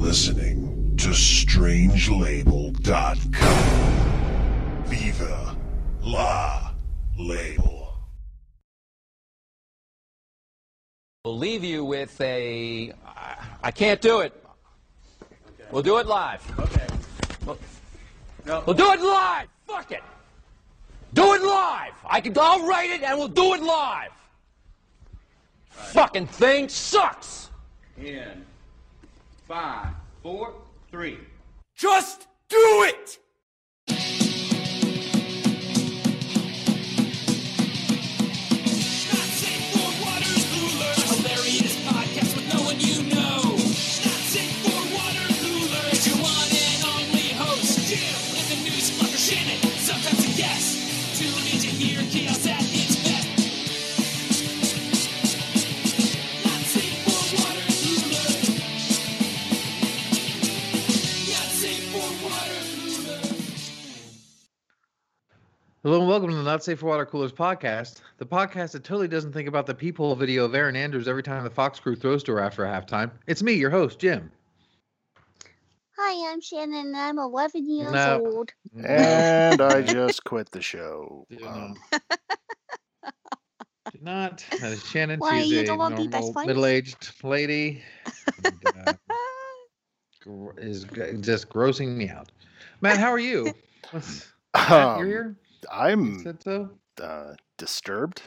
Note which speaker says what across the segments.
Speaker 1: listening to strangelabel.com. Viva la label.
Speaker 2: We'll leave you with a. I can't do it. We'll do it live.
Speaker 3: Okay.
Speaker 2: We'll,
Speaker 3: No.
Speaker 2: we'll do it live. Fuck it. Do it live. I can. I'll write it and we'll do it live. Fucking thing sucks.
Speaker 3: In five, four, three.
Speaker 2: Just do it.
Speaker 4: Hello and welcome to the Not Safe for Water Coolers podcast, the podcast that totally doesn't think about the peephole video of Erin Andrews every time the Fox crew throws to her after halftime. It's me, your host, Jim.
Speaker 5: Hi, I'm Shannon and I'm 11 years
Speaker 4: No.
Speaker 5: old.
Speaker 6: And I just quit the show. Um,
Speaker 4: Did Not that is Shannon.
Speaker 5: Why,
Speaker 4: She's
Speaker 5: you
Speaker 4: a
Speaker 5: don't wanna be best
Speaker 4: normal middle-aged lady. and, uh, gr- is g- just grossing me out. Matt, how are you? What's, Matt, you're
Speaker 6: um,
Speaker 4: here. You
Speaker 6: I'm
Speaker 4: said so.
Speaker 6: uh, disturbed.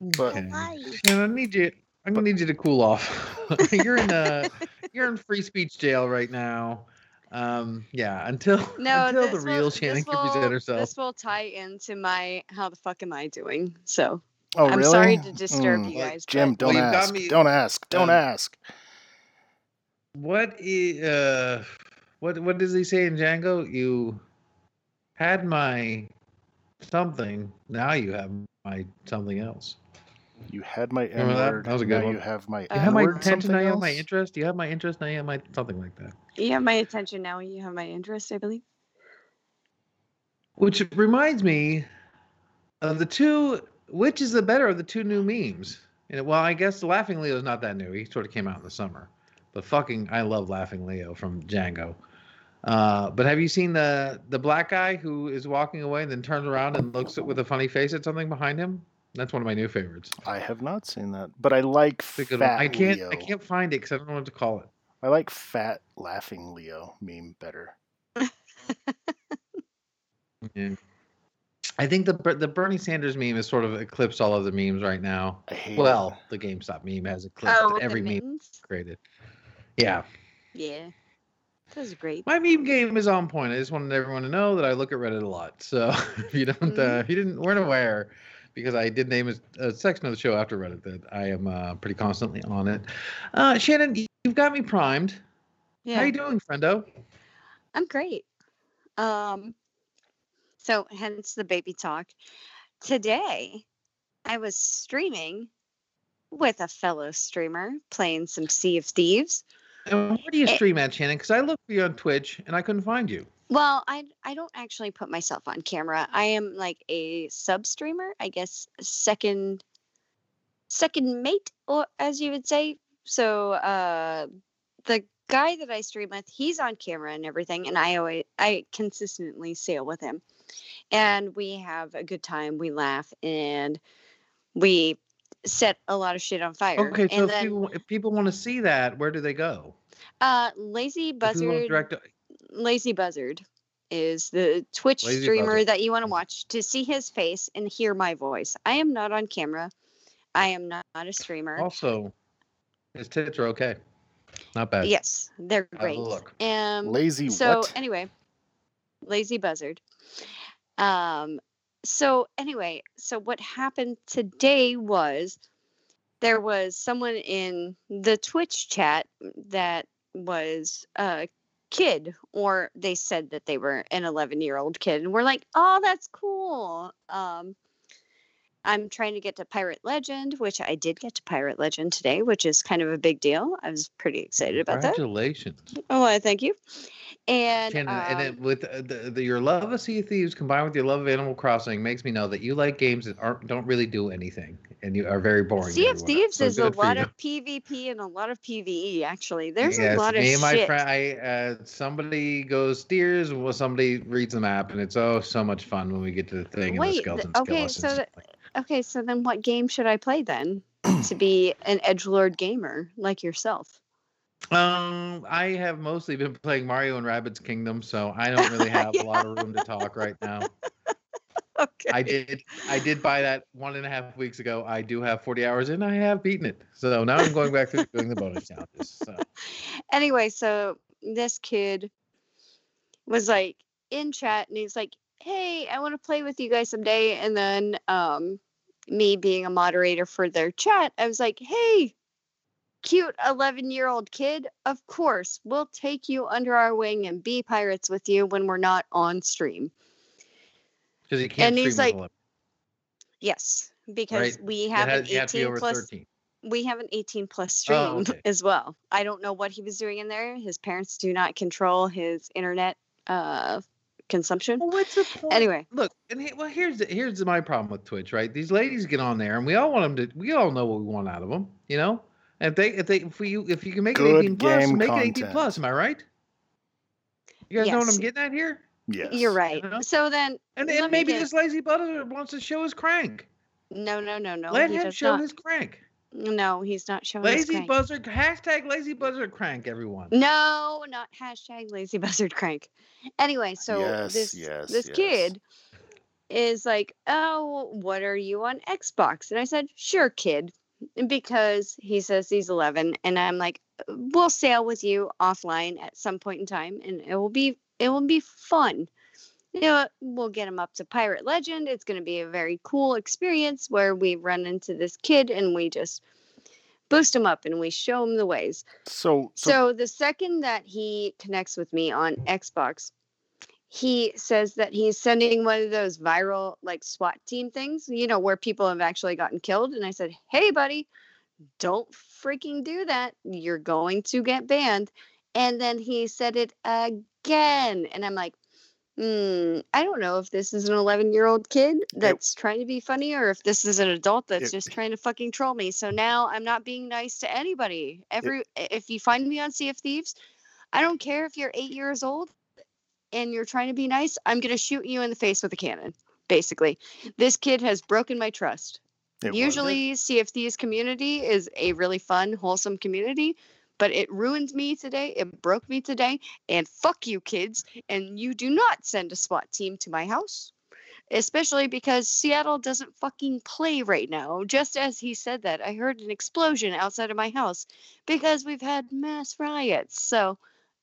Speaker 6: But
Speaker 4: Okay.
Speaker 5: Hi.
Speaker 4: Shannon, I need you. I'm gonna need you to cool off. you're in uh you're in free speech jail right now. Um, yeah, until
Speaker 7: No,
Speaker 4: until the real
Speaker 7: will,
Speaker 4: Shannon
Speaker 7: this
Speaker 4: can present herself.
Speaker 7: This will tie into my how the fuck am I doing? So
Speaker 6: oh,
Speaker 7: I'm
Speaker 6: really?
Speaker 7: sorry to disturb
Speaker 6: Hmm.
Speaker 7: you guys.
Speaker 6: Jim,
Speaker 7: but
Speaker 6: don't
Speaker 4: Well,
Speaker 6: ask.
Speaker 4: me-
Speaker 6: Don't ask. Don't
Speaker 4: um,
Speaker 6: ask.
Speaker 4: What is uh what what does he say in Django? You had my something, now you have my something else.
Speaker 6: You had my N
Speaker 4: Remember that? That was a good
Speaker 6: now
Speaker 4: one.
Speaker 6: you have my
Speaker 7: You
Speaker 4: You have my attention, now you have my interest. You have my interest, now you have my something like that.
Speaker 7: you have my attention now. You have my interest, I believe.
Speaker 4: Which reminds me of the two. Which is the better of the two new memes? And well, I guess Laughing Leo is not that new. He sort of came out in the summer. But fucking, I love Laughing Leo from Django. Uh, but have you seen the the black guy who is walking away and then turns around and looks at, with a funny face at something behind him? That's one of my new favorites.
Speaker 6: I have not seen that, but I like
Speaker 4: It's a good one.
Speaker 6: fat
Speaker 4: I can't
Speaker 6: Leo.
Speaker 4: I can't find it because I don't know what to call it.
Speaker 6: I like fat laughing Leo meme better.
Speaker 4: Yeah. I think the the Bernie Sanders meme has sort of eclipsed all of the memes right now.
Speaker 6: I hate
Speaker 4: Well,
Speaker 6: it.
Speaker 4: the GameStop meme has eclipsed
Speaker 7: Oh,
Speaker 4: every meme created. Yeah.
Speaker 7: Yeah, that was great.
Speaker 4: My meme game is on point. I just wanted everyone to know that I look at Reddit a lot. So if you don't, uh,
Speaker 7: Mhm.
Speaker 4: if you didn't, weren't aware, because I did name a, a section of the show after Reddit that I am uh, pretty constantly on it. Uh, Shannon, you've got me primed. Yeah. How
Speaker 7: are
Speaker 4: you doing, friendo?
Speaker 7: I'm great. Um, so hence the baby talk. Today, I was streaming with a fellow streamer playing some Sea of Thieves.
Speaker 4: And where do you
Speaker 7: Eh.
Speaker 4: stream at, Shannon? Because I looked for you on Twitch and I couldn't find you.
Speaker 7: Well, I I don't actually put myself on camera. I am like a sub streamer, I guess second second mate or as you would say. So uh the guy that I stream with, he's on camera and everything and I always I consistently sail with him. And we have a good time, we laugh and we set a lot of shit on fire.
Speaker 4: Okay, so
Speaker 7: and
Speaker 4: if
Speaker 7: then
Speaker 4: people, if people want to see that, where do they go?
Speaker 7: uh Lazy
Speaker 4: If we to
Speaker 7: Buzzard
Speaker 4: direct,
Speaker 7: Lazy Buzzard is the Twitch
Speaker 4: Lazy
Speaker 7: streamer
Speaker 4: Buzzard.
Speaker 7: that you want to watch to see his face and hear my voice. I am not on camera. I am not, not a streamer.
Speaker 4: also, his tits are okay. Not bad.
Speaker 7: yes, they're great.
Speaker 4: look.
Speaker 7: Um,
Speaker 6: Lazy
Speaker 7: so
Speaker 6: what?
Speaker 7: anyway, Lazy Buzzard. Um, so anyway, so what happened today was there was someone in the Twitch chat that was a kid, or they said that they were an 11 year old kid, and we're like, oh, that's cool. Um, I'm trying to get to Pirate Legend, which I did get to Pirate Legend today, which is kind of a big deal. I was pretty excited about that.
Speaker 4: Congratulations.
Speaker 7: Oh, well, thank you. And,
Speaker 4: Shannon, and
Speaker 7: um,
Speaker 4: it, with uh, the, the, your love of Sea of Thieves combined with your love of Animal Crossing makes me know that you like games that aren't don't really do anything and you are very boring.
Speaker 7: Sea of. Thieves
Speaker 4: So
Speaker 7: is a lot of PvP and a lot of PvE. Actually, there's
Speaker 4: Yes,
Speaker 7: a lot of
Speaker 4: me and my
Speaker 7: shit.
Speaker 4: friend, I uh, somebody goes steers, well, somebody reads the map, and it's oh so much fun when we get to the thing and the
Speaker 7: Wait, th-
Speaker 4: skeleton
Speaker 7: okay, so
Speaker 4: skeletons.
Speaker 7: Okay, so then what game should I play then to be an edge lord gamer like yourself?
Speaker 4: Um, I have mostly been playing Mario and Rabbids Kingdom, so I don't really have a lot of room to talk right now.
Speaker 7: Okay.
Speaker 4: I did, I did buy that one and a half weeks ago. I do have 40 hours in. I have beaten it, so now I'm going back to doing the bonus challenges. So
Speaker 7: anyway, so this kid was like in chat and he's like, Hey, I want to play with you guys someday. And then um me being a moderator for their chat, I was like, Hey, cute 11 year old kid, of course, we'll take you under our wing and be pirates with you when we're not on stream.
Speaker 4: because you can't
Speaker 7: And he's like, Yes, because
Speaker 4: right?
Speaker 7: we have
Speaker 4: has-
Speaker 7: an
Speaker 4: you have to be
Speaker 7: 18
Speaker 4: over
Speaker 7: plus
Speaker 4: 13.
Speaker 7: we have an 18 plus stream
Speaker 4: Oh, okay.
Speaker 7: as well. I don't know what he was doing in there. His parents do not control his internet uh, consumption.
Speaker 4: Well, what's the point?
Speaker 7: Anyway,
Speaker 4: look, and he, well, here's the, here's my problem with Twitch, right? These ladies get on there, and we all want them to. We all know what we want out of them, you know. And if they, if they, if you if you can make
Speaker 6: Good
Speaker 4: it 18 plus,
Speaker 6: game
Speaker 4: make it 18 plus. Am I right? You guys know what I'm getting at here?
Speaker 6: Yes.
Speaker 7: you're right.
Speaker 4: You know?
Speaker 7: So then,
Speaker 4: And,
Speaker 7: let
Speaker 4: and maybe
Speaker 7: get-
Speaker 4: this lazy butter wants to show his crank.
Speaker 7: no, no, no, no.
Speaker 4: Let
Speaker 7: he
Speaker 4: him
Speaker 7: does
Speaker 4: show
Speaker 7: not.
Speaker 4: his crank.
Speaker 7: No, he's not showing
Speaker 4: Lazy
Speaker 7: crank.
Speaker 4: buzzer hashtag lazy buzzer crank. Everyone.
Speaker 7: No, not hashtag lazy buzzard crank. Anyway, so
Speaker 6: Yes,
Speaker 7: this
Speaker 6: yes,
Speaker 7: this
Speaker 6: yes.
Speaker 7: kid is like, "Oh, what are you on Xbox?" And I said, "Sure, kid," because he says he's 11, and I'm like, "We'll sail with you offline at some point in time, and it will be it will be fun." You know, we'll get him up to Pirate Legend. It's going to be a very cool experience where we run into this kid and we just boost him up and we show him the ways.
Speaker 6: So, so,
Speaker 7: So the second that he connects with me on Xbox, he says that he's sending one of those viral like SWAT team things, you know, where people have actually gotten killed. And I said, Hey buddy, don't freaking do that. You're going to get banned. And then he said it again. And I'm like, Hmm, I don't know if this is an 11 year old kid that's trying to be funny or if this is an adult that's
Speaker 6: It-
Speaker 7: just trying to fucking troll me. So now I'm not being nice to anybody. Every if you find me on Sea of Thieves, I don't care if you're eight years old and you're trying to be nice. I'm gonna shoot you in the face with a cannon. Basically, this kid has broken my trust.
Speaker 6: it
Speaker 7: Usually, Sea of Thieves community is a really fun, wholesome community, but it ruined me today. It broke me today. And fuck you, kids. And you do not send a SWAT team to my house, especially because Seattle doesn't fucking play right now. Just as he said that, I heard an explosion outside of my house because we've had mass riots. So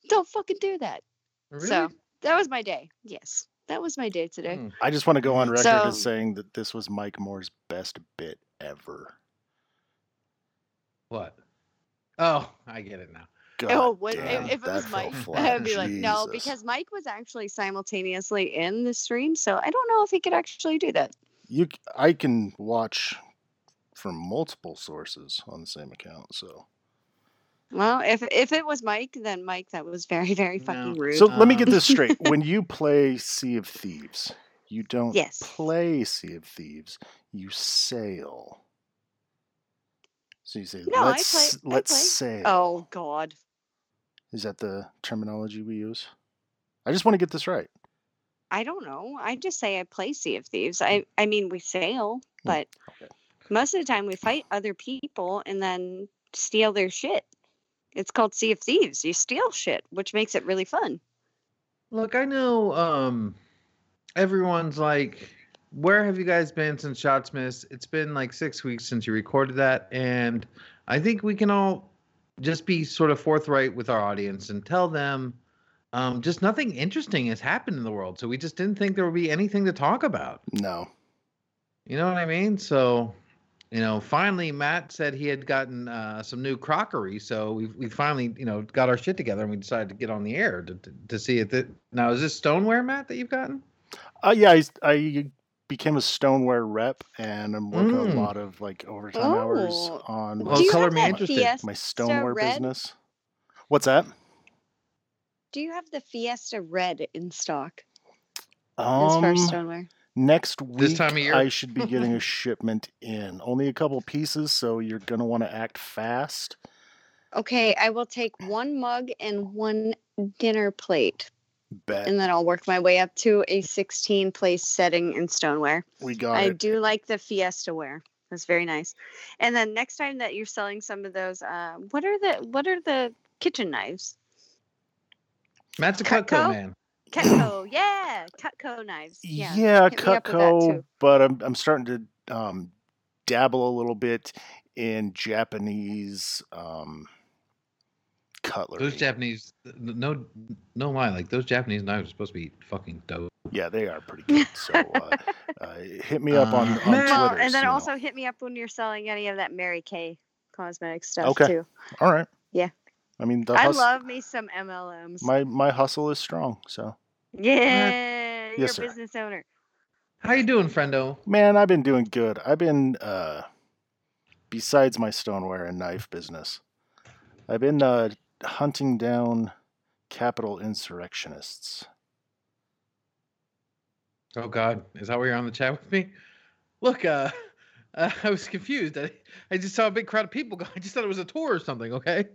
Speaker 7: don't fucking do that.
Speaker 4: Really?
Speaker 7: So that was my day. Yes, that was my day today.
Speaker 4: Hmm.
Speaker 6: I just want to go on record
Speaker 7: So-
Speaker 6: as saying that this was Mike Moore's best bit ever.
Speaker 4: What? Oh, I get it now.
Speaker 6: God
Speaker 7: oh, when,
Speaker 6: damn,
Speaker 7: if, if it was Mike. I'd be like, no, because Mike was actually simultaneously in the stream, so I don't know if he could actually do that.
Speaker 6: you, I can watch from multiple sources on the same account. So,
Speaker 7: Well, if if it was Mike, then Mike, that was very very fucking
Speaker 4: No.
Speaker 7: rude.
Speaker 6: so let me
Speaker 4: Um,
Speaker 6: get this straight: when you play Sea of Thieves, you don't
Speaker 7: Yes.
Speaker 6: play Sea of Thieves; you sail. So you say,
Speaker 7: No, I
Speaker 6: "Let's
Speaker 7: play- I
Speaker 6: let's
Speaker 7: play.
Speaker 6: sail."
Speaker 7: oh God,
Speaker 6: Is that the terminology we use? I just want to get this right.
Speaker 7: I don't know. I just say I play Sea of Thieves. I I mean we sail,
Speaker 6: Hmm,
Speaker 7: but
Speaker 6: okay.
Speaker 7: most of the time we fight other people and then steal their shit. It's called Sea of Thieves. You steal shit, which makes it really fun.
Speaker 4: Look, I know um everyone's like, where have you guys been since Shots Missed? It's been like six weeks since you recorded that, and I think we can all just be sort of forthright with our audience and tell them um, just nothing interesting has happened in the world. So we just didn't think there would be anything to talk about.
Speaker 6: No,
Speaker 4: You know what I mean? So, you know, finally Matt said he had gotten uh, some new crockery, so we we finally you know got our shit together and we decided to get on the air to to, to see it. Now is this stoneware, Matt, that you've gotten?
Speaker 6: Uh, yeah, I, I became a stoneware rep, and I'm working
Speaker 4: Mm.
Speaker 6: a lot of like overtime hours
Speaker 7: Oh.
Speaker 6: on
Speaker 4: Well,
Speaker 7: Do
Speaker 4: color me
Speaker 7: that
Speaker 4: interested.
Speaker 7: Fiesta
Speaker 6: my stoneware
Speaker 7: red?
Speaker 6: business. What's that?
Speaker 7: Do you have the Fiesta Red in stock as far as
Speaker 6: Um,
Speaker 7: stoneware?
Speaker 6: next week
Speaker 4: This time of year?
Speaker 6: I should be getting a shipment in. Only a couple pieces, so you're gonna want to act fast.
Speaker 7: Okay, I will take one mug and one dinner plate,
Speaker 6: Bet
Speaker 7: and then I'll work my way up to a 16 place setting in stoneware.
Speaker 6: we got
Speaker 7: I
Speaker 6: it.
Speaker 7: do like the Fiesta ware. That's very nice. And then next time that you're selling some of those, uh, what are the what are the kitchen knives?
Speaker 4: Matt's a
Speaker 7: Cutco?
Speaker 4: Cutco man.
Speaker 7: Cutco, yeah, Cutco knives. Yeah,
Speaker 6: Yeah,
Speaker 7: hit me up with that
Speaker 6: Cutco, but I'm I'm starting to um, dabble a little bit in Japanese um, cutlery.
Speaker 4: Those Japanese, no, no lie, like those Japanese knives are supposed to be fucking dope.
Speaker 6: yeah, they are pretty good. So uh, uh, hit me up on,
Speaker 4: Uh,
Speaker 6: on Twitter.
Speaker 7: Well, and then
Speaker 6: you know.
Speaker 7: also hit me up when you're selling any of that Mary Kay cosmetic stuff
Speaker 6: Okay.
Speaker 7: too.
Speaker 6: all right.
Speaker 7: Yeah.
Speaker 6: I mean, the
Speaker 7: I
Speaker 6: hus-
Speaker 7: love me some MLMs.
Speaker 6: my my hustle is strong. So
Speaker 7: yeah, you're
Speaker 6: Yes,
Speaker 7: a
Speaker 6: sir.
Speaker 7: business owner.
Speaker 4: How you doing, friendo?
Speaker 6: man, I've been doing good. I've been uh, besides my stoneware and knife business, I've been uh, hunting down Capitol insurrectionists.
Speaker 4: Oh God, is that why you're on the chat with me? Look, uh, uh I was confused. I, I just saw a big crowd of people. go- I just thought it was a tour or something. Okay.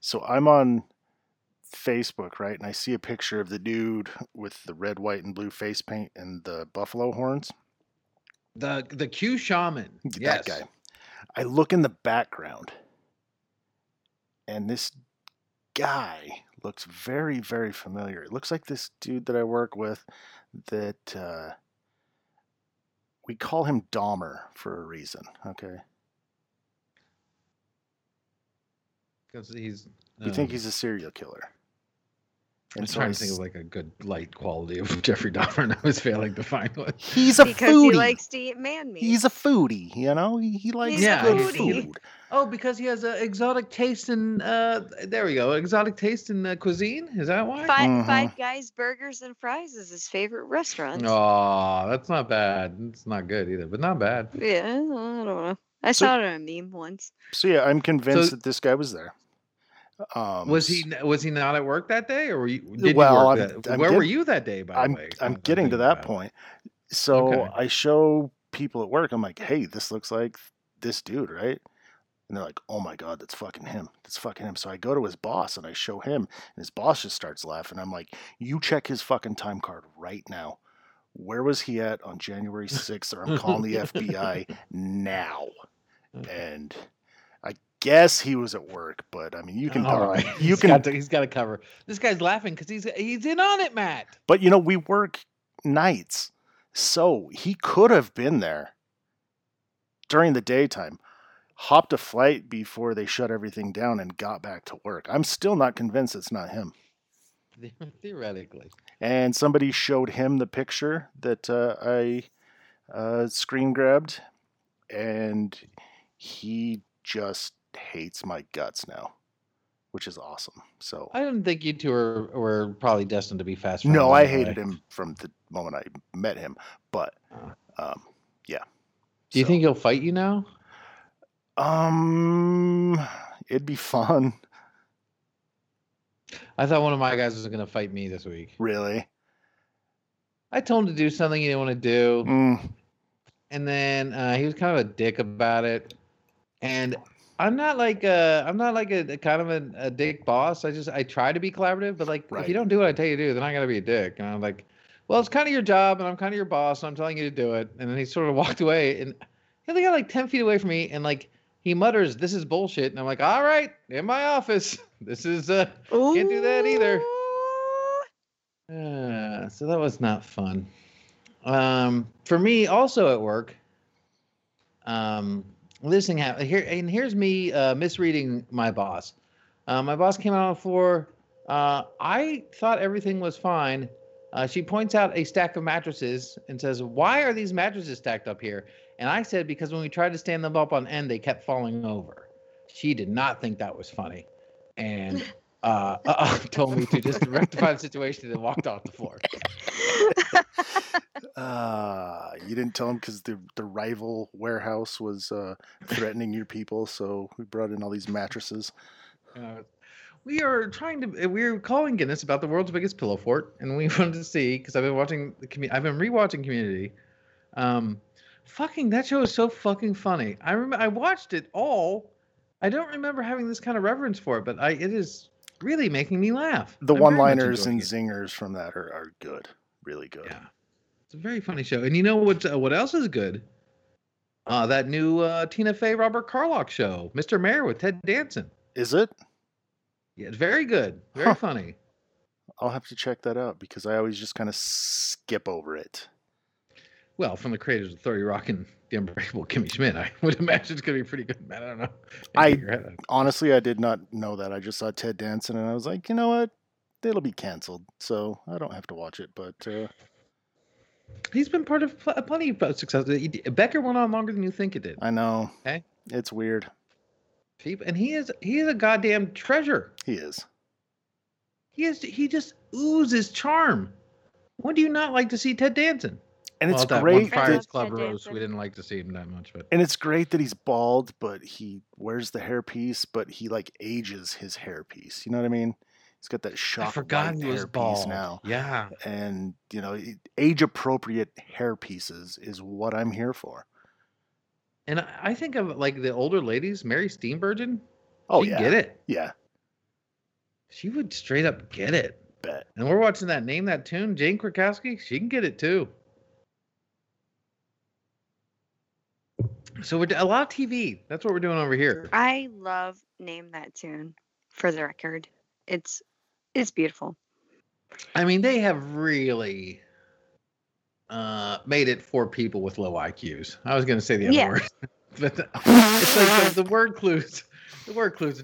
Speaker 6: So I'm on Facebook, right? And I see a picture of the dude with the red, white, and blue face paint and the buffalo horns.
Speaker 4: The the Q shaman. Yes.
Speaker 6: That guy. I look in the background, and this guy looks very, very familiar. It looks like this dude that I work with that uh, we call him Dahmer for a reason. Okay.
Speaker 4: Because he's.
Speaker 6: We think
Speaker 4: um,
Speaker 6: he's a serial killer.
Speaker 4: I
Speaker 6: And
Speaker 4: was
Speaker 6: so
Speaker 4: trying
Speaker 6: I
Speaker 4: to think
Speaker 6: s-
Speaker 4: of like a good light quality of Jeffrey Dahmer, and I was failing to find one.
Speaker 6: he's a
Speaker 7: because
Speaker 6: foodie.
Speaker 7: he likes to eat man meat.
Speaker 6: He's a foodie, you know. He, he likes
Speaker 4: Yeah,
Speaker 6: good food.
Speaker 4: Oh, because he has an exotic taste in. Uh, there we go. Exotic taste in uh, cuisine. Is that why?
Speaker 7: Five,
Speaker 6: Mhm.
Speaker 7: Five Guys Burgers and Fries is his favorite restaurant.
Speaker 4: Oh, that's not bad. It's not good either, but not bad.
Speaker 7: Yeah, I don't know. I
Speaker 6: So-
Speaker 7: saw it on a meme once.
Speaker 6: So yeah, I'm convinced
Speaker 4: So-
Speaker 6: that this guy was there. Um,
Speaker 4: Was he was he not at work that day, or were you? Did
Speaker 6: Well,
Speaker 4: you work
Speaker 6: I'm-
Speaker 4: that,
Speaker 6: I'm
Speaker 4: where were you that day? By
Speaker 6: I'm
Speaker 4: the way,
Speaker 6: I'm
Speaker 4: that
Speaker 6: getting to that
Speaker 4: it.
Speaker 6: point. So
Speaker 4: Okay.
Speaker 6: I show people at work. I'm like, hey, this looks like this dude, right? And they're like, oh my god, that's fucking him. That's fucking him. So I go to his boss and I show him, and his boss just starts laughing. I'm like, you check his fucking time card right now. Where was he at on January 6th? Or I'm calling the FBI now. And guess he was at work, but I mean, you can
Speaker 4: All right.
Speaker 6: you
Speaker 4: He's
Speaker 6: can
Speaker 4: got to, he's got a cover. This guy's laughing because he's he's in on it, Matt.
Speaker 6: But you know, we work nights. So he could have been there during the daytime, hopped a flight before they shut everything down and got back to work. I'm still not convinced it's not him.
Speaker 4: Theoretically,
Speaker 6: And somebody showed him the picture that uh, I uh, screen grabbed, and he just hates my guts now, which is awesome. So,
Speaker 4: I didn't think you two were were probably destined to be fast. friends
Speaker 6: no, I hated him from the moment I met him, but um, yeah.
Speaker 4: Do you
Speaker 6: So-
Speaker 4: think he'll fight you now?
Speaker 6: Um, it'd be fun.
Speaker 4: I thought one of my guys was going to fight me this week.
Speaker 6: Really?
Speaker 4: I told him to do something he didn't want to do,
Speaker 6: Mm,
Speaker 4: and then uh, he was kind of a dick about it. And I'm not like a, I'm not like a, a kind of a, a dick boss. I just I try to be collaborative, but like if you don't do what I tell you to do, then I gotta be a dick. And I'm like, well, it's kind of your job, and I'm kind of your boss, and I'm telling you to do it. And then he sort of walked away, and he only got like ten feet away from me, and like he mutters, "This is bullshit," and I'm like, "All right, in my office. This is uh." Can't do that either. Uh, so that was not fun. Um, for me, also at work, um, this thing happened here, and here's me uh, misreading my boss. Uh, my boss came out on the floor. Uh, I thought everything was fine. Uh, she points out a stack of mattresses and says, "Why are these mattresses stacked up here?" And I said, "Because when we tried to stand them up on end, they kept falling over." She did not think that was funny, and uh, uh, told me to just rectify the situation and walked off the floor.
Speaker 6: uh, you didn't tell him because the the rival warehouse was uh, threatening your people, so we brought in all these mattresses.
Speaker 4: Uh, we are trying to. We're calling Guinness about the world's biggest pillow fort, and we wanted to see because I've been watching the. commu- I've been rewatching Community. Um, fucking that show is so fucking funny. I remember I watched it all. I don't remember having this kind of reverence for it, but I it is really making me laugh.
Speaker 6: The
Speaker 4: I'm
Speaker 6: one-liners and
Speaker 4: it.
Speaker 6: zingers from that are, are good, really good.
Speaker 4: Yeah, it's a very funny show. And you know what? Uh, what else is good? Uh, that new uh, Tina Fey Robert Carlock show, Mr. Mayor with Ted Danson.
Speaker 6: Is it?
Speaker 4: Yeah, it's very good, very
Speaker 6: Huh.
Speaker 4: funny.
Speaker 6: I'll have to check that out because I always just kind of skip over it.
Speaker 4: Well, from the creators of 30 Rock and The Unbreakable Kimmy Schmidt, I would imagine it's going to be pretty good. Man, I don't know.
Speaker 6: I-. Honestly, I did not know that. I just saw Ted Danson and I was like, you know what? It'll be canceled, so I don't have to watch it. But uh,
Speaker 4: He's been part of pl- plenty of success. Becker went on longer than you think it did.
Speaker 6: I know
Speaker 4: Okay.
Speaker 6: it's weird.
Speaker 4: People- And he is he is a goddamn treasure.
Speaker 6: He is.
Speaker 4: He is he just oozes charm. When do you not like to see Ted Danson?
Speaker 6: And it's
Speaker 4: well, that
Speaker 6: great
Speaker 4: one
Speaker 7: I
Speaker 4: Friars
Speaker 6: that,
Speaker 4: Club
Speaker 7: Ted
Speaker 4: roast,
Speaker 7: Danson.
Speaker 4: we didn't like to see him that much, but
Speaker 6: and it's great that he's bald, but he wears the hairpiece, but he like ages his hairpiece. You know what I mean? He's got that
Speaker 4: I
Speaker 6: shock
Speaker 4: forgot
Speaker 6: white
Speaker 4: he was bald.
Speaker 6: now.
Speaker 4: Yeah.
Speaker 6: And you know, age appropriate hair pieces is what I'm here for.
Speaker 4: And I, I think of like the older ladies, Mary Steenburgen.
Speaker 6: Oh
Speaker 4: she'd
Speaker 6: yeah,
Speaker 4: get it.
Speaker 6: yeah,
Speaker 4: She would straight up get it.
Speaker 6: bet.
Speaker 4: And we're watching that name that tune, Jane Krakowski. She can get it too. So we're a lot of TV. That's what we're doing over here.
Speaker 7: I love name that tune. For the record, it's it's beautiful.
Speaker 4: I mean, they have really uh, made it for people with low IQs. I was going to say the other
Speaker 7: Yeah.
Speaker 4: word, but it's like the, the word clues. The word clues.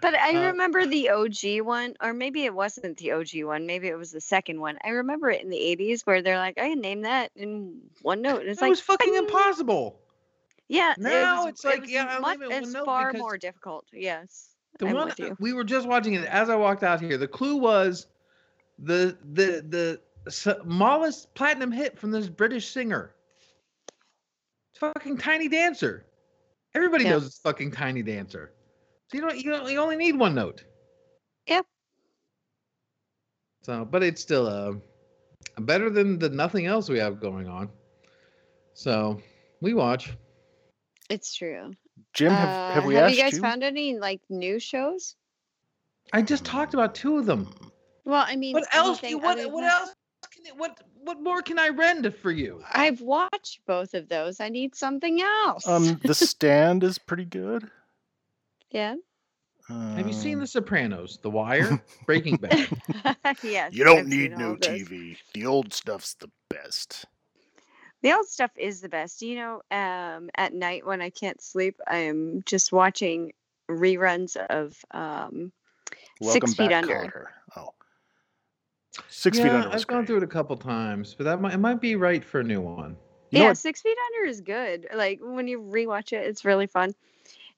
Speaker 7: But I
Speaker 4: Uh,
Speaker 7: remember the OG one, or maybe it wasn't the OG one. Maybe it was the second one. I remember it in the '80s where they're like, "I can name that in one note," and it's
Speaker 4: That
Speaker 7: like
Speaker 4: was fucking impossible.
Speaker 7: Yeah, it was-
Speaker 4: it's
Speaker 7: it
Speaker 4: like,
Speaker 7: was
Speaker 4: yeah, I'll
Speaker 7: much,
Speaker 4: name
Speaker 7: it's far
Speaker 4: because-
Speaker 7: more difficult. Yes,
Speaker 4: The
Speaker 7: I'm
Speaker 4: one we were just watching it as I walked out here. The clue was the the the smallest platinum hit from this British singer. Fucking Tiny Dancer. Everybody
Speaker 7: Yeah.
Speaker 4: knows it's fucking Tiny Dancer. So you don't you don't, you only need one note.
Speaker 7: Yep.
Speaker 4: So, but it's still uh, better than the nothing else we have going on. So we watch.
Speaker 7: It's true.
Speaker 6: Jim, have,
Speaker 7: Uh,
Speaker 6: have we
Speaker 7: have
Speaker 6: asked
Speaker 7: you guys found any like new shows?
Speaker 4: I just talked about two of them.
Speaker 7: Well, I mean,
Speaker 4: What else?
Speaker 7: You,
Speaker 4: What what
Speaker 7: than-
Speaker 4: else? Can, what what more can I render for you?
Speaker 7: I've watched both of those. I need something else.
Speaker 6: Um, The Stand is pretty good.
Speaker 7: yeah.
Speaker 4: Have you seen
Speaker 6: Um,
Speaker 4: The Sopranos, The Wire, Breaking Bad?
Speaker 7: yes.
Speaker 6: You don't
Speaker 7: I've
Speaker 6: need new. TV. The old stuff's the best.
Speaker 7: The old stuff is the best. You know, um, at night when I can't sleep, I am just watching reruns of um,
Speaker 6: Welcome
Speaker 7: Six Feet Under.
Speaker 6: Carter. Oh. Six
Speaker 4: yeah,
Speaker 6: Feet Under was
Speaker 4: I've gone through it a couple times, but that might it might be right for a new one.
Speaker 6: You
Speaker 7: yeah. Six Feet Under is good. Like when you rewatch it, it's really fun.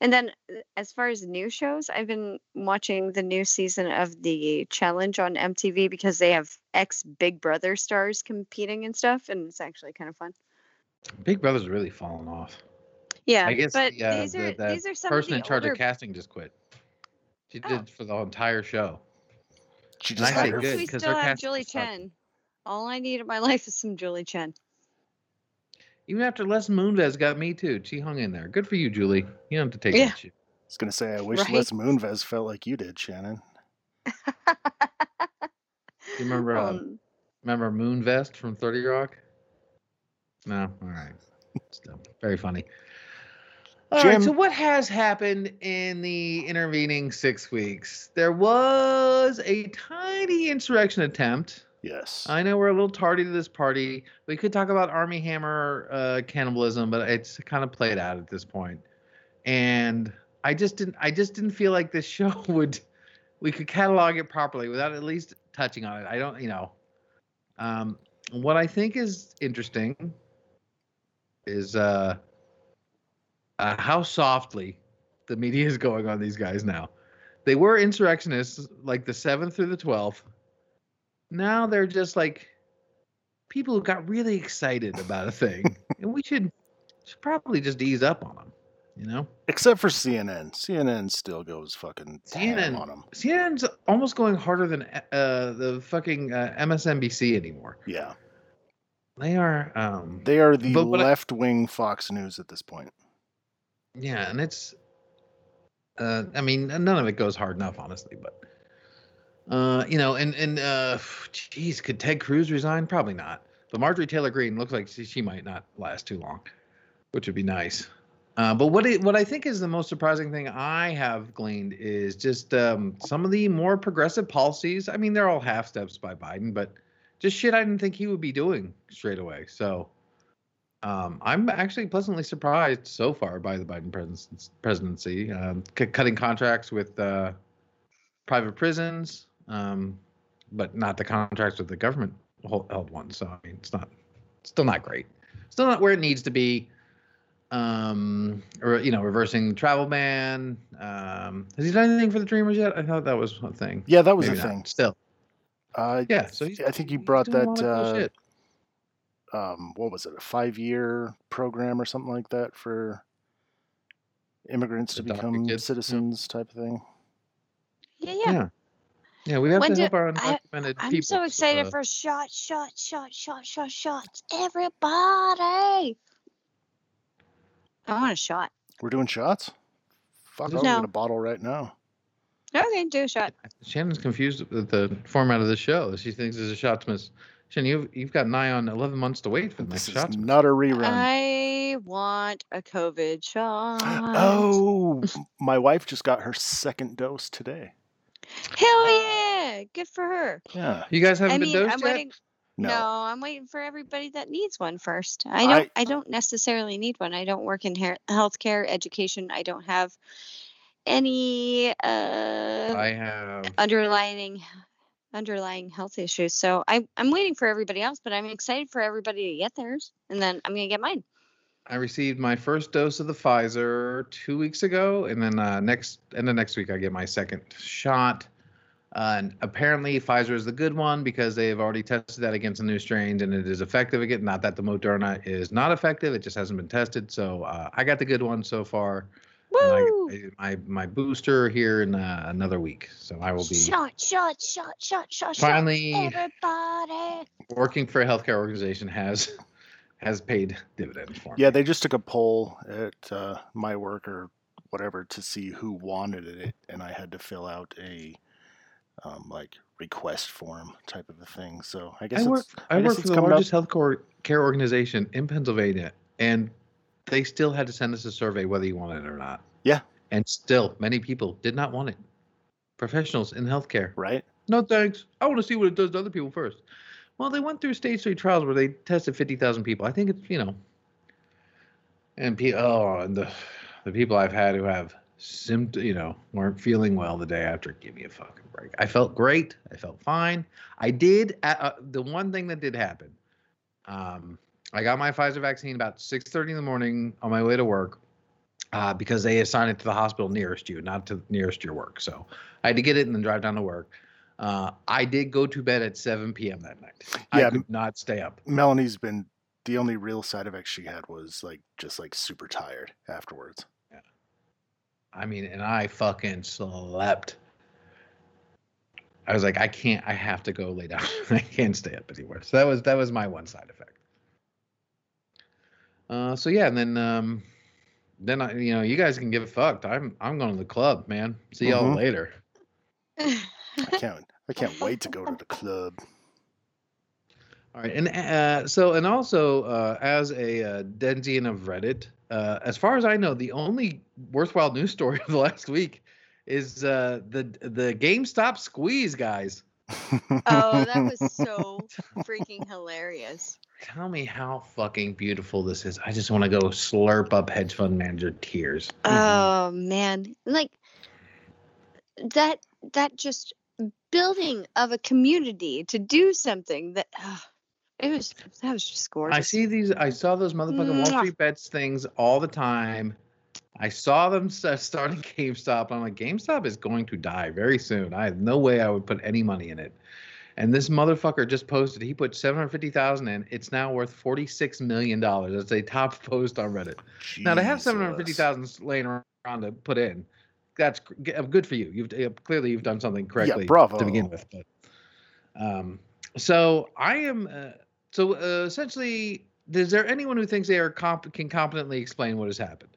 Speaker 7: And then, uh, as far as new shows, I've been watching the new season of the Challenge on MTV because they have ex Big Brother stars competing and stuff, and it's actually kind of fun.
Speaker 4: Big Brother's really fallen off.
Speaker 7: Yeah,
Speaker 4: I guess
Speaker 7: but
Speaker 4: the, uh,
Speaker 7: these are
Speaker 4: the
Speaker 7: these are some
Speaker 4: person
Speaker 7: of
Speaker 4: in charge
Speaker 7: older.
Speaker 4: of casting just quit. She
Speaker 7: Oh.
Speaker 4: did for the entire show.
Speaker 6: She
Speaker 4: And
Speaker 6: just
Speaker 4: I say good,
Speaker 7: we
Speaker 4: 'cause
Speaker 7: still
Speaker 4: her
Speaker 7: have
Speaker 4: casting
Speaker 7: Julie
Speaker 4: was fucking-
Speaker 7: Chen. All I need in my life is some Julie Chen.
Speaker 4: Even after Les Moonves got me too, she hung in there. Good for you, Julie. You don't have to take
Speaker 7: Yeah.
Speaker 4: that shit.
Speaker 6: I was gonna say, I wish
Speaker 7: Right?
Speaker 6: Les Moonves felt like you did, Shannon.
Speaker 4: You remember uh,
Speaker 7: Um,
Speaker 4: remember Moonvest from Thirty Rock? No, all right. Still very funny. All right.
Speaker 6: Jim-
Speaker 4: so what has happened in the intervening six weeks? There was a tiny insurrection attempt.
Speaker 6: Yes.
Speaker 4: I know we're a little tardy to this party. We could talk about Armie Hammer uh, cannibalism, but it's kind of played out at this point. And I just didn't. I just didn't feel like this show would. We could catalog it properly without at least touching on it. I don't. You know. Um, what I think is interesting is uh, uh, how softly the media is going on these guys now. They were insurrectionists like the seventh through the twelfth now they're just like people who got really excited about a thing, and we should should probably just ease up on them. You know,
Speaker 6: Except for CNN. CNN still goes fucking CNN on them.
Speaker 4: CNN's almost going harder than uh, the fucking uh, MSNBC anymore.
Speaker 6: Yeah.
Speaker 4: They are, um,
Speaker 6: They are the
Speaker 4: But what I-
Speaker 6: left wing Fox News at this point.
Speaker 4: yeah, and it's, uh, I mean, none of it goes hard enough, honestly, but. Uh, you know, and and uh, geez, could Ted Cruz resign? Probably not. But Marjorie Taylor Greene looks like she, she might not last too long, which would be nice. Uh, but what it, what I think is the most surprising thing I have gleaned is just um, some of the more progressive policies. I mean, they're all half steps by Biden, but just shit I didn't think he would be doing straight away. So um, I'm actually pleasantly surprised so far by the Biden presidency. Um, c- cutting contracts with uh, private prisons, um, but not the contracts with the government held ones. So I mean, it's not, still not great. Still not where it needs to be. Um, or you know, reversing the travel ban. Um, has he done anything for the Dreamers yet? I thought that was a thing.
Speaker 6: Yeah, that was
Speaker 4: Maybe
Speaker 6: a
Speaker 4: not.
Speaker 6: thing.
Speaker 4: Still,
Speaker 6: Uh,
Speaker 4: yeah. So he's,
Speaker 6: I think he
Speaker 4: he's
Speaker 6: brought
Speaker 4: doing a lot
Speaker 6: that, uh, um, what was it, a five year program or something like that for immigrants to become
Speaker 4: kids, yeah.
Speaker 6: citizens type of thing.
Speaker 7: Yeah, yeah.
Speaker 4: Yeah. Yeah, we have
Speaker 7: When
Speaker 4: to
Speaker 7: do-
Speaker 4: help our
Speaker 7: I-
Speaker 4: undocumented
Speaker 7: I'm
Speaker 4: people.
Speaker 7: so excited
Speaker 4: uh,
Speaker 7: for shot, shot, shot, shot, shot, shots. Everybody. I want a shot.
Speaker 6: We're doing shots? Fuck, I'll
Speaker 7: No.
Speaker 6: get a bottle right now.
Speaker 7: Okay, do a shot.
Speaker 4: Shannon's confused with the format of the show. She thinks it's a Shotsmas. Shannon, you've you've got nigh on eleven months to wait for the
Speaker 6: This
Speaker 4: next
Speaker 6: is
Speaker 4: Shotsmas.
Speaker 6: not a rerun.
Speaker 7: I want a COVID shot.
Speaker 6: oh, my wife just got her second dose today.
Speaker 7: Hell yeah! Good for her.
Speaker 6: Yeah.
Speaker 4: You guys haven't
Speaker 7: I
Speaker 4: been
Speaker 7: mean,
Speaker 4: dosed
Speaker 7: I'm
Speaker 4: yet?
Speaker 7: waiting.
Speaker 6: No.
Speaker 7: No. I'm waiting for everybody that needs one first. I don't.
Speaker 6: I-
Speaker 7: I, don't necessarily need one. I don't work in hair, healthcare, education. I don't have any uh,
Speaker 4: I have.
Speaker 7: underlying underlying health issues. So I, I'm waiting for everybody else, but I'm excited for everybody to get theirs, and then I'm gonna get mine.
Speaker 4: I received my first dose of the Pfizer two weeks ago, and then uh, next and the next week I get my second shot. Uh, and apparently, Pfizer is the good one because they have already tested that against the new strains, and it is effective again. Not that the Moderna is not effective; it just hasn't been tested. So uh, I got the good one so far.
Speaker 7: Woo!
Speaker 4: I, my my booster here in uh, another week, so I will be
Speaker 5: Shot, shot, shot, shot, shot,
Speaker 4: finally
Speaker 5: shot. Everybody.
Speaker 4: working for a healthcare organization has has paid dividends for me.
Speaker 6: Yeah, they just took a poll at uh, my work or whatever to see who wanted it, and I had to fill out a um, like request form type of a thing. So I guess
Speaker 4: I work.
Speaker 6: it's,
Speaker 4: I,
Speaker 6: guess
Speaker 4: work for the
Speaker 6: coming up.
Speaker 4: largest health care organization in Pennsylvania, and they still had to send us a survey whether you want it or not.
Speaker 6: Yeah.
Speaker 4: And still, many people did not want it. Professionals in healthcare.
Speaker 6: right.
Speaker 4: No thanks. I want to see what it does to other people first. Well, they went through stage three trials where they tested fifty thousand people. I think it's you know. And oh, and the the people I've had who have symptom, you know, weren't feeling well the day after. Give me a fucking break. I felt great. I felt fine. I did. Uh, uh, the one thing that did happen, um, I got my Pfizer vaccine about six thirty in the morning on my way to work. Uh, because they assign it to the hospital nearest you, not to the nearest your work. So I had to get it and then drive down to work. Uh, I did go to bed at 7 p.m. that night.
Speaker 6: Yeah,
Speaker 4: I could not stay up.
Speaker 6: Melanie's been the only real side effect she had was like just like super tired afterwards. Yeah.
Speaker 4: I mean, and I fucking slept. I was like, I can't. I have to go lay down. I can't stay up anymore. So that was that was my one side effect. Uh, so yeah, and then um, then I, you know, you guys can get fucked. I'm I'm going to the club, man. See y'all
Speaker 6: Mhm.
Speaker 4: later.
Speaker 6: I can't I can't wait to go to the club.
Speaker 4: All right, and uh, so and also uh, as a uh, Denzian of Reddit, uh, as far as I know, the only worthwhile news story of the last week is uh, the the GameStop squeeze, guys.
Speaker 7: oh, that was so freaking hilarious.
Speaker 4: Tell me how fucking beautiful this is. I just want to go slurp up hedge fund manager tears.
Speaker 7: Oh man, like that that just building of a community to do something that uh, it was that was just gorgeous.
Speaker 4: I see these. I saw those motherfucking Wall Street bets things all the time. I saw them starting GameStop. I'm like, GameStop is going to die very soon. I have no way I would put any money in it. And this motherfucker just posted. He put seven hundred fifty thousand in. It's now worth forty six million dollars. It's a top post on Reddit. Now to have seven hundred fifty thousand Jesus. laying around to put in, that's uh, good for you. You've uh, clearly you've done something correctly
Speaker 6: bravo.
Speaker 4: to begin with. But um, so I am. Uh, so uh, essentially, is there anyone who thinks they are comp- can competently explain what has happened?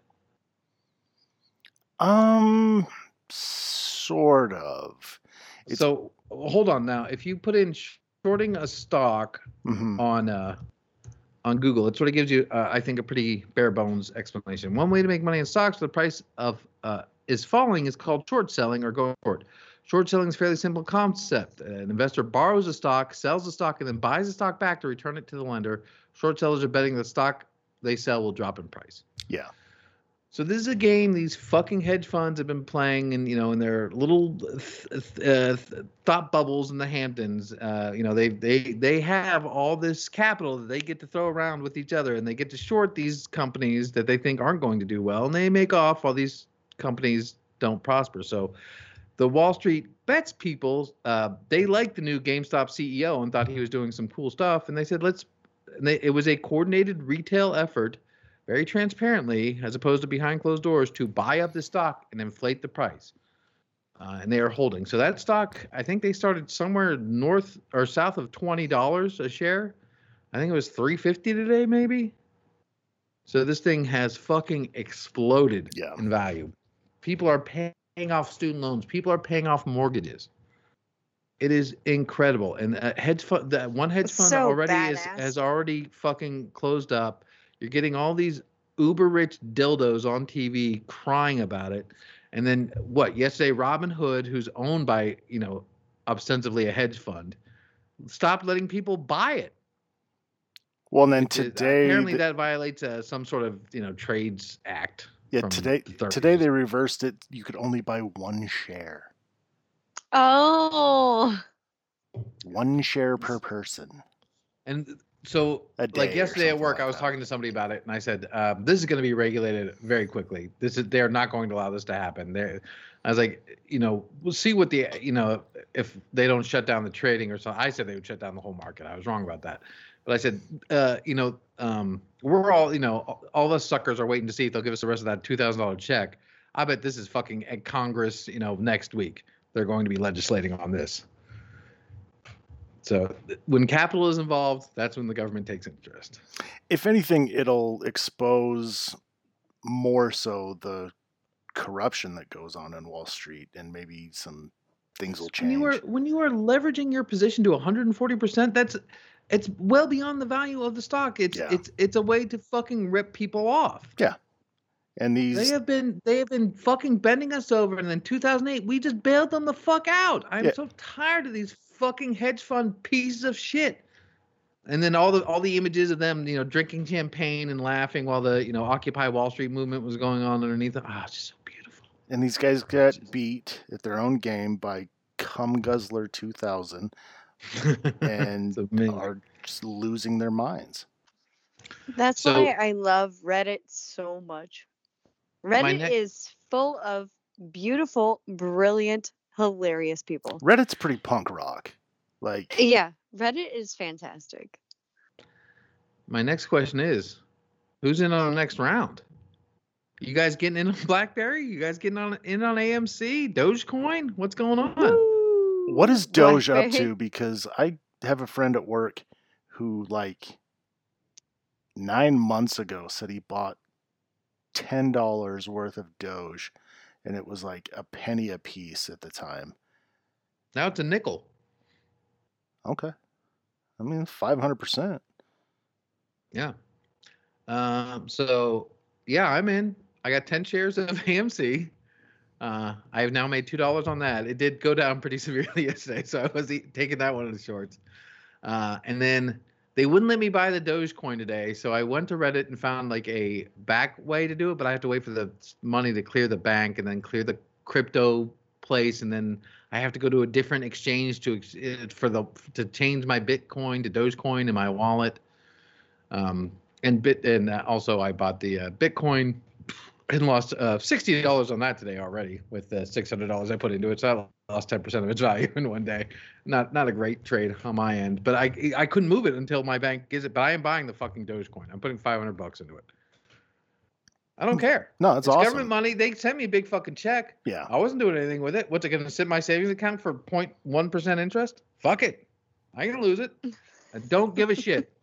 Speaker 6: Um, sort of. It's-
Speaker 4: So hold on now. If you put in shorting a stock
Speaker 6: hmm
Speaker 4: on uh, on Google, it sort of gives you, uh, I think, a pretty bare bones explanation. One way to make money in stocks, the price of uh, is falling, is called short selling or going short. Short selling is a fairly simple concept. An investor borrows a stock, sells the stock, and then buys the stock back to return it to the lender. Short sellers are betting the stock they sell will drop in price.
Speaker 6: Yeah.
Speaker 4: So this is a game these fucking hedge funds have been playing, and you know, in their little th- th- uh, th- thought bubbles in the Hamptons. Uh, you know, they they they have all this capital that they get to throw around with each other, and they get to short these companies that they think aren't going to do well, and they make off all these companies don't prosper. So the Wall Street bets people uh, they liked the new GameStop CEO and thought he was doing some cool stuff, and they said let's. And they, it was a coordinated retail effort very transparently, as opposed to behind closed doors, to buy up the stock and inflate the price. Uh, and they are holding. So that stock, I think they started somewhere north or south of twenty dollars a share. I think it was three fifty today, maybe. So this thing has fucking exploded
Speaker 6: Yeah.
Speaker 4: in value. People are paying off student loans. People are paying off mortgages. It is incredible, and uh, hedge fund that one hedge fund
Speaker 7: So
Speaker 4: already is, has already fucking closed up. You're getting all these uber rich dildos on TV crying about it. And then what? Yesterday, Robinhood, who's owned by, you know, ostensibly a hedge fund, stopped letting people buy it.
Speaker 6: Well, and then
Speaker 4: It- it-
Speaker 6: today,
Speaker 4: apparently,
Speaker 6: th-
Speaker 4: that violates uh, some sort of, you know, trades act.
Speaker 6: Yeah, today,
Speaker 4: the
Speaker 6: today they reversed it. You could only buy one share,
Speaker 7: Oh,
Speaker 6: one share per person.
Speaker 4: And so, like yesterday at work,
Speaker 6: like
Speaker 4: I was
Speaker 6: that.
Speaker 4: talking to somebody about it, and I said, um, "This is going to be regulated very quickly. This is they're not going to allow this to happen." They, I was like, you know, we'll see what the you know if they don't shut down the trading or something. I said they would shut down the whole market. I was wrong about that, but I said, uh, you know, um, we're all you know, all- all the suckers are waiting to see if they'll give us the rest of that two thousand dollar check. I bet this is fucking at Congress, you know, next week. They're going to be legislating on this. So when capital is involved, that's when the government takes interest.
Speaker 6: If anything, it'll expose more so the corruption that goes on in Wall Street, and maybe some things will change.
Speaker 4: When you are when you are leveraging your position to 140%, that's it's well beyond the value of the stock. It's
Speaker 6: Yeah.
Speaker 4: it's it's a way to fucking rip people off.
Speaker 6: Yeah.
Speaker 4: And
Speaker 6: these They
Speaker 4: have been they have been fucking bending us over, and then 2008 we just bailed them the fuck out. I'm
Speaker 6: Yeah.
Speaker 4: so tired of these fucking hedge fund pieces of shit. And then all the all the images of them, you know, drinking champagne and laughing while the you know Occupy Wall Street movement was going on underneath. them. Ah, it's just so beautiful.
Speaker 6: and these guys got beat at their own game by Cum Guzzler 2000, and
Speaker 4: It's
Speaker 6: are just losing their minds.
Speaker 7: that's
Speaker 4: So-
Speaker 7: why I love Reddit so much. Reddit
Speaker 4: next-
Speaker 7: is full of beautiful, brilliant, hilarious people.
Speaker 6: Reddit's pretty punk rock. Like,
Speaker 7: Yeah, Reddit is fantastic.
Speaker 4: My next question is, who's in on the next round? You guys getting in on BlackBerry? You guys getting on in on AMC, Dogecoin? What's going on?
Speaker 7: Woo!
Speaker 6: What is Doge up
Speaker 7: Blackberry.
Speaker 6: to? Because I have a friend at work who, like, nine months ago said he bought ten dollars worth of Doge, and it was like a penny a piece at the time.
Speaker 4: Now it's a nickel.
Speaker 6: Okay, I mean five hundred percent.
Speaker 4: Yeah. Um, so yeah, I'm in. I got 10 shares of AMC. Uh, I have now made two dollars on that. It did go down pretty severely yesterday, so I was e- taking that one in the shorts. Uh, and then they wouldn't let me buy the Dogecoin today, so I went to Reddit and found like a back way to do it, but I have to wait for the money to clear the bank and then clear the crypto place, and then I have to go to a different exchange to ex- uh, for the to change my Bitcoin to Dogecoin in my wallet. Um, and bit and uh, also I bought the uh, Bitcoin. And lost uh, sixty dollars on that today already with the six hundred dollars I put into it. So I lost ten percent of its value in one day. Not not a great trade on my end, but I I couldn't move it until my bank gives it. But I am buying the fucking Dogecoin. I'm putting five hundred bucks into it. I don't care.
Speaker 6: No, it's,
Speaker 4: It's
Speaker 6: awesome.
Speaker 4: government money. They sent me a big fucking check.
Speaker 6: Yeah.
Speaker 4: I wasn't doing anything with it. What's it going to sit in my savings account for 0.1 percent interest? Fuck it. I can lose it. I don't give a shit.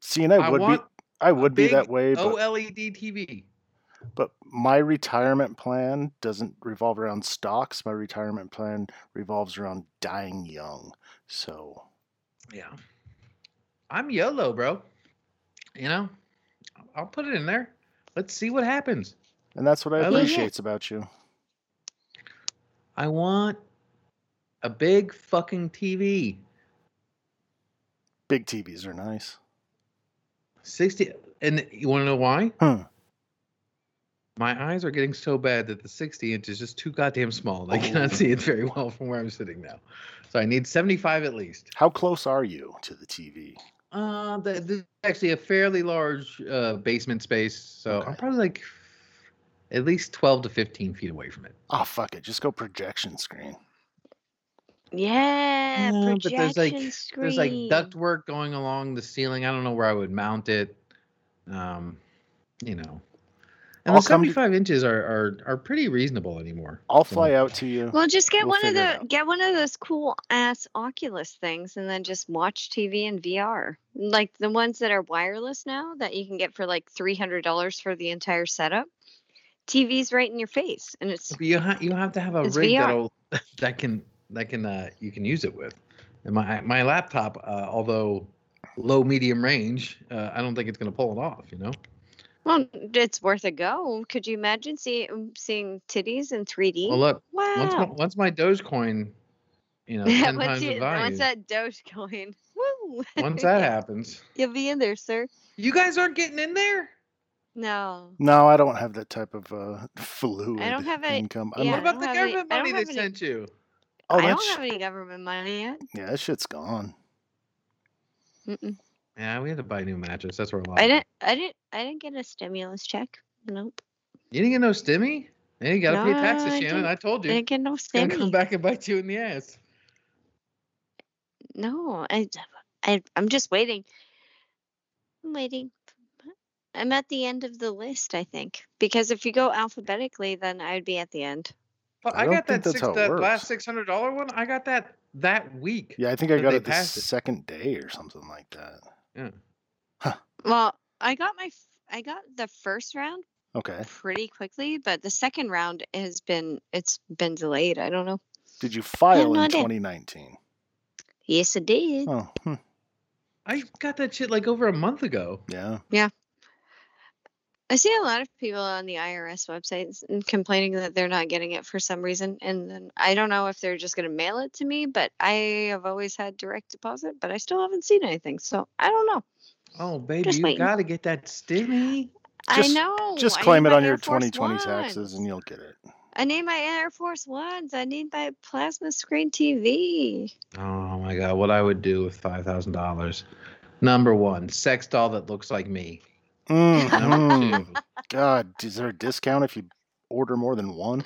Speaker 6: See, and I
Speaker 4: I
Speaker 6: would be I would be that way, but
Speaker 4: OLED TV.
Speaker 6: But my retirement plan doesn't revolve around stocks. My retirement plan revolves around dying young. So
Speaker 4: Yeah. I'm YOLO, bro. You know, I'll put it in there. Let's see what happens.
Speaker 6: and that's what I
Speaker 4: I
Speaker 6: appreciate about you.
Speaker 4: I want a big fucking TV.
Speaker 6: Big TVs are nice.
Speaker 4: 60 and you want to know why?
Speaker 6: Hmm.
Speaker 4: My eyes are getting so bad that the 60 inch is just too goddamn small. I cannot see it very well from where I'm sitting now. So I need 75 at least.
Speaker 6: How close are you to the TV?
Speaker 4: Uh, the, the, actually a fairly large uh, basement space. So I'm probably like at least 12 to 15 feet away from it.
Speaker 6: Oh fuck it, just go projection screen.
Speaker 7: Yeah,
Speaker 4: Yeah, but there's like
Speaker 7: screen.
Speaker 4: there's like ductwork going along the ceiling. I don't know where I would mount it. Um, you know, and
Speaker 6: I'll
Speaker 4: the
Speaker 6: come to-
Speaker 4: 75 inches are, are are pretty reasonable anymore.
Speaker 6: I'll
Speaker 4: So-
Speaker 6: fly out to you.
Speaker 7: Well, just get
Speaker 6: We'll
Speaker 7: one of the get one of those cool ass Oculus things, and then just watch TV in VR, like the ones that are wireless now that you can get for like three hundred dollars for the entire setup. TV's right in your face, and it's
Speaker 4: You ha- you have to have a rig that'll that can that can uh you can use it with. And my my laptop, uh, although low medium range, uh, I don't think it's gonna pull it off. You know.
Speaker 7: Well, it's worth a go. Could you imagine seeing seeing titties in three D?
Speaker 4: Well, look, once my,
Speaker 7: wow.
Speaker 4: once my Dogecoin, you know, ten
Speaker 7: once,
Speaker 4: times the
Speaker 7: you,
Speaker 4: value.
Speaker 7: once that Dogecoin, woo!
Speaker 4: once that happens,
Speaker 7: you'll be in there, sir.
Speaker 4: you guys aren't getting in there.
Speaker 7: No,
Speaker 6: No, I don't have that type of uh, fluid
Speaker 7: have any-
Speaker 6: income.
Speaker 7: yeah.
Speaker 6: I'm
Speaker 4: What about
Speaker 7: don't
Speaker 4: the
Speaker 7: have any-
Speaker 4: government
Speaker 7: I don't
Speaker 4: money they
Speaker 7: have any-
Speaker 4: sent you?
Speaker 6: oh,
Speaker 7: I don't
Speaker 6: sh-
Speaker 7: have any government money yet.
Speaker 6: yeah, that shit's gone.
Speaker 7: Mm-mm.
Speaker 4: Yeah, we had to buy new mattress. That's where a lot.
Speaker 7: I didn't. I didn't. I didn't get a stimulus check. Nope.
Speaker 4: You didn't get no stimmy. Hey, you gotta pay taxes,
Speaker 7: No, I
Speaker 4: Shannon. I told
Speaker 7: I
Speaker 4: you.
Speaker 7: didn't get no
Speaker 4: It's gonna come back and bite you in the ass.
Speaker 7: No, I, I, I'm just waiting. I'm waiting. I'm at the end of the list, I think, because if you go alphabetically, then I'd be at the end.
Speaker 4: But
Speaker 6: I
Speaker 4: I, got that,
Speaker 6: that's
Speaker 4: six,
Speaker 6: how
Speaker 4: that last six hundred dollar one. I got that that week.
Speaker 6: Yeah, I think I got
Speaker 4: they
Speaker 6: it the
Speaker 4: it.
Speaker 6: second day or something like that.
Speaker 4: Yeah.
Speaker 7: Well, I got my, I got the first round
Speaker 6: Okay.
Speaker 7: pretty quickly, but the second round has been, it's been delayed. I don't know.
Speaker 6: Did you file
Speaker 7: no
Speaker 6: in
Speaker 7: idea.
Speaker 6: 2019?
Speaker 7: Yes, I did.
Speaker 6: Oh, hmm,
Speaker 4: I got that shit like over a month ago.
Speaker 6: Yeah. Yeah.
Speaker 7: I see a lot of people on the IRS websites complaining that they're not getting it for some reason. And then I don't know if they're just going to mail it to me, but I have always had direct deposit, but I still haven't seen anything. So I don't know.
Speaker 4: Oh, baby,
Speaker 7: Just
Speaker 4: you
Speaker 7: waiting.
Speaker 4: gotta get that stimmy.
Speaker 7: I know.
Speaker 6: Just claim it
Speaker 7: my
Speaker 6: on your
Speaker 7: Force
Speaker 6: 2020 taxes and you'll get it.
Speaker 7: I need my Air Force Ones. I need my plasma screen TV.
Speaker 4: Oh my god, what I would do with five thousand dollars. Number one, sex doll that looks like me.
Speaker 6: Mm, mm. God, is there a discount if you order more than one?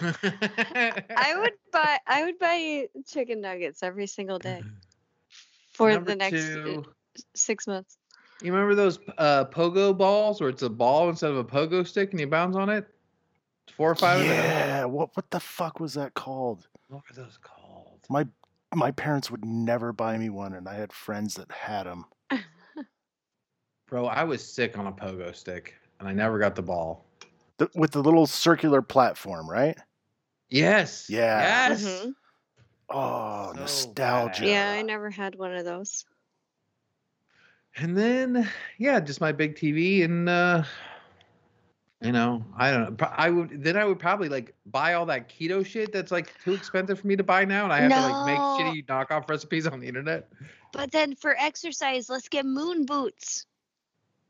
Speaker 7: I would buy. I would buy chicken nuggets every single day for
Speaker 4: Number
Speaker 7: the next uh,
Speaker 4: two,
Speaker 7: six months.
Speaker 4: You remember those uh, pogo balls where it's a ball instead of a pogo stick and you bounce on it? Four or five of them.
Speaker 6: Yeah. What what the fuck was that called?
Speaker 4: What are those called?
Speaker 6: My my parents would never buy me one, and I had friends that had them.
Speaker 4: Bro, I was sick on a pogo stick and I never got the ball.
Speaker 6: The, with the little circular platform, right?
Speaker 4: Yes.
Speaker 6: Yeah.
Speaker 4: Yes.
Speaker 7: Mhm.
Speaker 6: Oh,
Speaker 4: So
Speaker 6: nostalgia.
Speaker 4: bad.
Speaker 7: Yeah, I never had one of those.
Speaker 4: And then, yeah, just my big TV and uh you know, I don't know. I would then I would probably like buy all that keto shit that's like too expensive for me to buy now, and I have to like make shitty knockoff recipes on the internet.
Speaker 7: But then for exercise, let's get moon boots.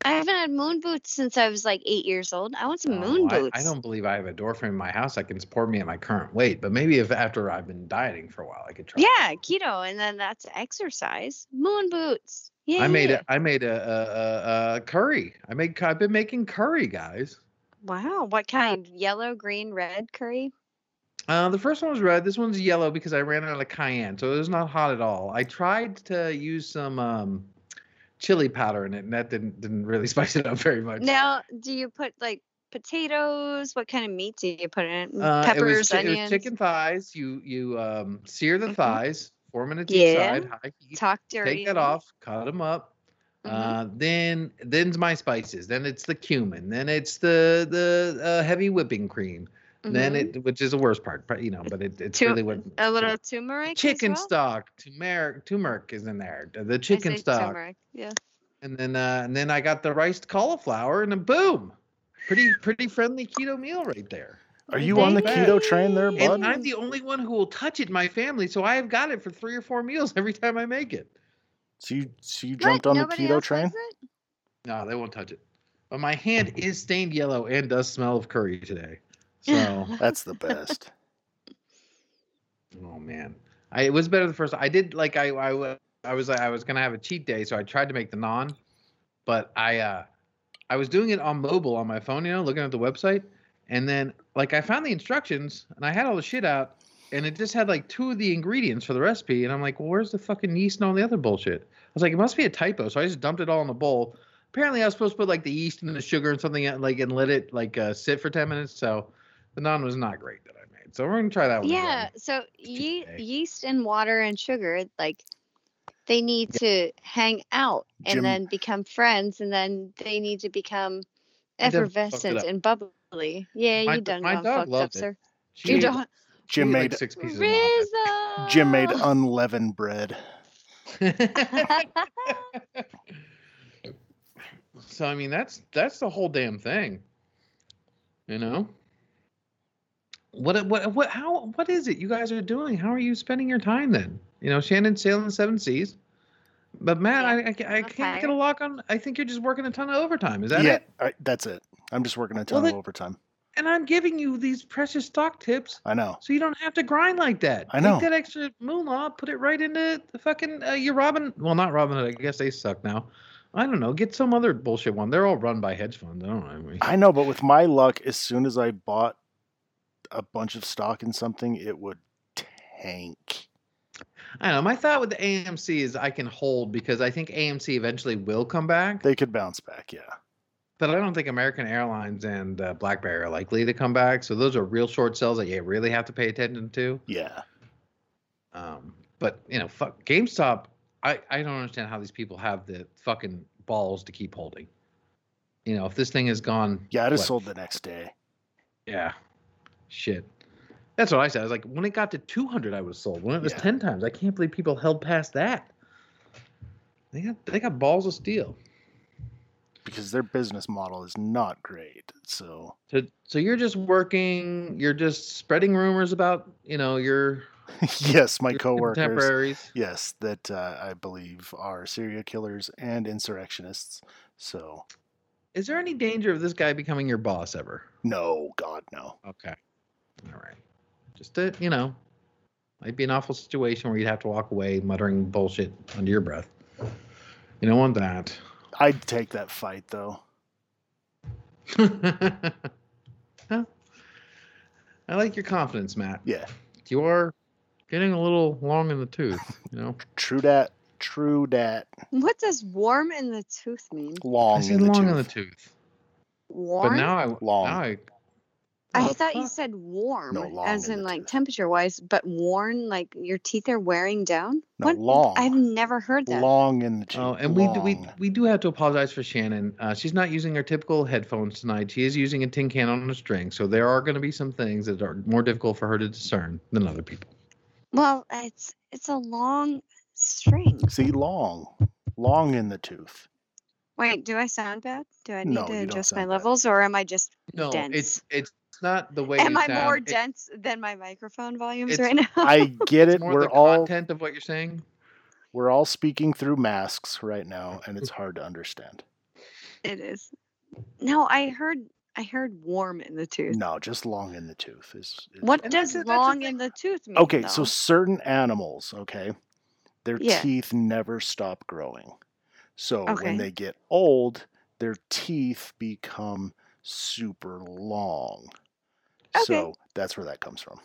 Speaker 7: I haven't had moon boots since I was like eight years old. I want some moon
Speaker 4: Oh, I-
Speaker 7: boots.
Speaker 4: I, don't believe I have a door frame in my house that can support me at my current weight, but maybe if after I've been dieting for a while, I could try.
Speaker 7: Yeah, keto, and then that's exercise. Moon boots. Yeah.
Speaker 4: I made a I made a, a, a, a curry. I made I've been making curry, guys.
Speaker 7: Wow. What kind? Yellow, green, red curry?
Speaker 4: Uh, the first one was red. This one's yellow because I ran out of cayenne, so it was not hot at all. I tried to use some um, chili powder in it, and that didn't didn't really spice it up very much.
Speaker 7: Now, do you put like potatoes? What kind of meat do you put in it?
Speaker 4: Uh,
Speaker 7: Peppers,
Speaker 4: it, was, chi- it
Speaker 7: onions?
Speaker 4: was chicken thighs. You you um, sear the
Speaker 7: Mhm.
Speaker 4: thighs, four minutes each
Speaker 7: Yeah.
Speaker 4: side, high heat.
Speaker 7: Talk dirty.
Speaker 4: Take that off, cut them up.
Speaker 7: Mhm.
Speaker 4: Uh, then then's my spices. Then it's the cumin. Then it's the the uh, heavy whipping cream. Then
Speaker 7: Mhm.
Speaker 4: it, which is the worst part, but you know, but it, it's
Speaker 7: Tu-
Speaker 4: really what
Speaker 7: a little turmeric. as
Speaker 4: chicken
Speaker 7: well?
Speaker 4: stock, turmeric, turmeric is in there. The
Speaker 7: I
Speaker 4: chicken
Speaker 7: say
Speaker 4: stock,
Speaker 7: turmeric, Yeah.
Speaker 4: and then uh, and then I got the riced cauliflower, and then boom, pretty pretty friendly keto meal right there.
Speaker 6: Are you on the
Speaker 7: Thank
Speaker 6: keto train there, bud?
Speaker 4: And I'm the only one who will touch it in my family, so I have got it for three or four meals every time I make it.
Speaker 6: So you so you
Speaker 7: What?
Speaker 6: jumped on the keto train?
Speaker 7: likes?
Speaker 4: No, they won't touch it. But my hand is stained yellow and does smell of curry today. So,
Speaker 6: That's the best.
Speaker 4: oh man, I it was better the first. I did like I I I was I was gonna have a cheat day, so I tried to make the naan, but I uh I was doing it on mobile on my phone, you know, looking at the website, and then like I found the instructions and I had all the shit out, and it just had like two of the ingredients for the recipe, and I'm like, well, where's the fucking yeast and all the other bullshit? I was like, it must be a typo, so I just dumped it all in a bowl. Apparently, I was supposed to put like the yeast and the sugar and something like and let it like uh, sit for ten minutes. So the naan was not great that I made. So we're gonna try that one. again.
Speaker 7: Yeah. So ye- yeast and water and sugar, like they need to hang out and
Speaker 6: Jim-
Speaker 7: then become friends, and then they need to become
Speaker 4: I done fucked it
Speaker 7: effervescent and bubbly. Yeah,
Speaker 4: My
Speaker 7: you done
Speaker 4: my dog
Speaker 7: fucked up,
Speaker 4: it.
Speaker 7: sir.
Speaker 4: She
Speaker 7: You
Speaker 4: ate-
Speaker 7: don't.
Speaker 6: Jim
Speaker 4: ate,
Speaker 6: made
Speaker 4: like six pieces. of naan.
Speaker 7: Rizzo.
Speaker 6: Jim made unleavened bread.
Speaker 4: so I mean that's that's the whole damn thing. You know? What what what how what is it you guys are doing? How are you spending your time then? You know, Shannon sailing the seven seas. But Matt,
Speaker 7: Yeah,
Speaker 4: I, I, I
Speaker 7: I'm
Speaker 4: can't get a lock on. I think you're just working a ton of overtime. Is that
Speaker 6: yeah,
Speaker 4: it?
Speaker 6: I, that's it. I'm just working a ton
Speaker 4: then-
Speaker 6: of overtime.
Speaker 4: And I'm giving you these precious stock tips
Speaker 6: I know.
Speaker 4: so you don't have to grind like that.
Speaker 6: I know.
Speaker 4: Take that extra moolah, put it right into the fucking uh, your Robin. Well, not Robin. I guess they suck now. I don't know. Get some other bullshit one. They're all run by hedge funds. I don't know. I mean,
Speaker 6: I know, but with my luck, as soon as I bought a bunch of stock in something, it would tank.
Speaker 4: I don't know. My thought with the AMC is I can hold because I think AMC eventually will come back,
Speaker 6: They could bounce back, yeah.
Speaker 4: but I don't think American Airlines and uh, BlackBerry are likely to come back. So those are real short sells that you really have to pay attention to.
Speaker 6: Yeah.
Speaker 4: Um, but you know, fuck GameStop. I I don't understand how these people have the fucking balls to keep holding. You know, if this thing has gone,
Speaker 6: Yeah, I just sold the next day.
Speaker 4: Yeah, shit. That's what I said. I was like, when it got to 200, I was sold. When it was
Speaker 6: Yeah.
Speaker 4: 10 times, I can't believe people held past that. They got they got balls of steel.
Speaker 6: because their business model is not great. So
Speaker 4: So so you're just working. You're just spreading rumors about you know your,
Speaker 6: yes, my
Speaker 4: your
Speaker 6: coworkers,
Speaker 4: contemporaries.
Speaker 6: yes, that uh, I believe are serial killers and insurrectionists. So
Speaker 4: Is there any danger of this guy becoming your boss ever?
Speaker 6: no, God, no.
Speaker 4: Okay. All right. Just to, you know, might be an awful situation where you'd have to walk away muttering bullshit under your breath. You don't want that.
Speaker 6: I'd take that fight though.
Speaker 4: Huh? I like your confidence, Matt.
Speaker 6: Yeah,
Speaker 4: You are getting a little long in the tooth, you know.
Speaker 6: true dat, true dat.
Speaker 7: What does warm in the tooth mean?
Speaker 6: Long
Speaker 4: I
Speaker 6: in
Speaker 4: said
Speaker 6: the
Speaker 4: long
Speaker 6: tooth.
Speaker 4: in the tooth.
Speaker 7: Warm?
Speaker 4: But now I
Speaker 6: Long.
Speaker 4: now I
Speaker 7: I
Speaker 4: the
Speaker 7: thought you said warm,
Speaker 6: No, long
Speaker 7: as
Speaker 6: in
Speaker 7: in like
Speaker 6: tooth.
Speaker 7: temperature wise, but worn, like your teeth are wearing down.
Speaker 6: No,
Speaker 7: what?
Speaker 6: long.
Speaker 7: I've never heard that.
Speaker 6: Long in the tooth.
Speaker 4: Oh, and we do, we we do have to apologize for Shannon. Uh, she's not using her typical headphones tonight. She is using a tin can on a string, so there are going to be some things that are more difficult for her to discern than other people.
Speaker 7: Well, it's it's a long string.
Speaker 6: See, long, long in the tooth.
Speaker 7: Wait, do I sound bad? Do I need
Speaker 6: No,
Speaker 7: to adjust my
Speaker 6: bad.
Speaker 7: levels, or am I just
Speaker 4: No,
Speaker 7: dense?
Speaker 4: it's it's not the way.
Speaker 7: am
Speaker 4: you
Speaker 7: I more.
Speaker 4: It-
Speaker 7: dense than my microphone volumes right now?
Speaker 6: I get
Speaker 4: it's
Speaker 6: it.
Speaker 4: more
Speaker 6: We're
Speaker 4: the
Speaker 6: all
Speaker 4: content of what you're saying.
Speaker 6: we're all speaking through masks right now, and it's hard to understand.
Speaker 7: it is. No, I heard I heard warm in the tooth.
Speaker 6: No, just long in the tooth is. is
Speaker 7: What does
Speaker 4: that's it- that's the
Speaker 7: long in the tooth mean?
Speaker 6: Okay, so certain animals, okay, their
Speaker 7: Yeah.
Speaker 6: teeth never stop growing. So
Speaker 7: Okay.
Speaker 6: when they get old, their teeth become super long.
Speaker 7: Okay.
Speaker 6: So that's where that comes from.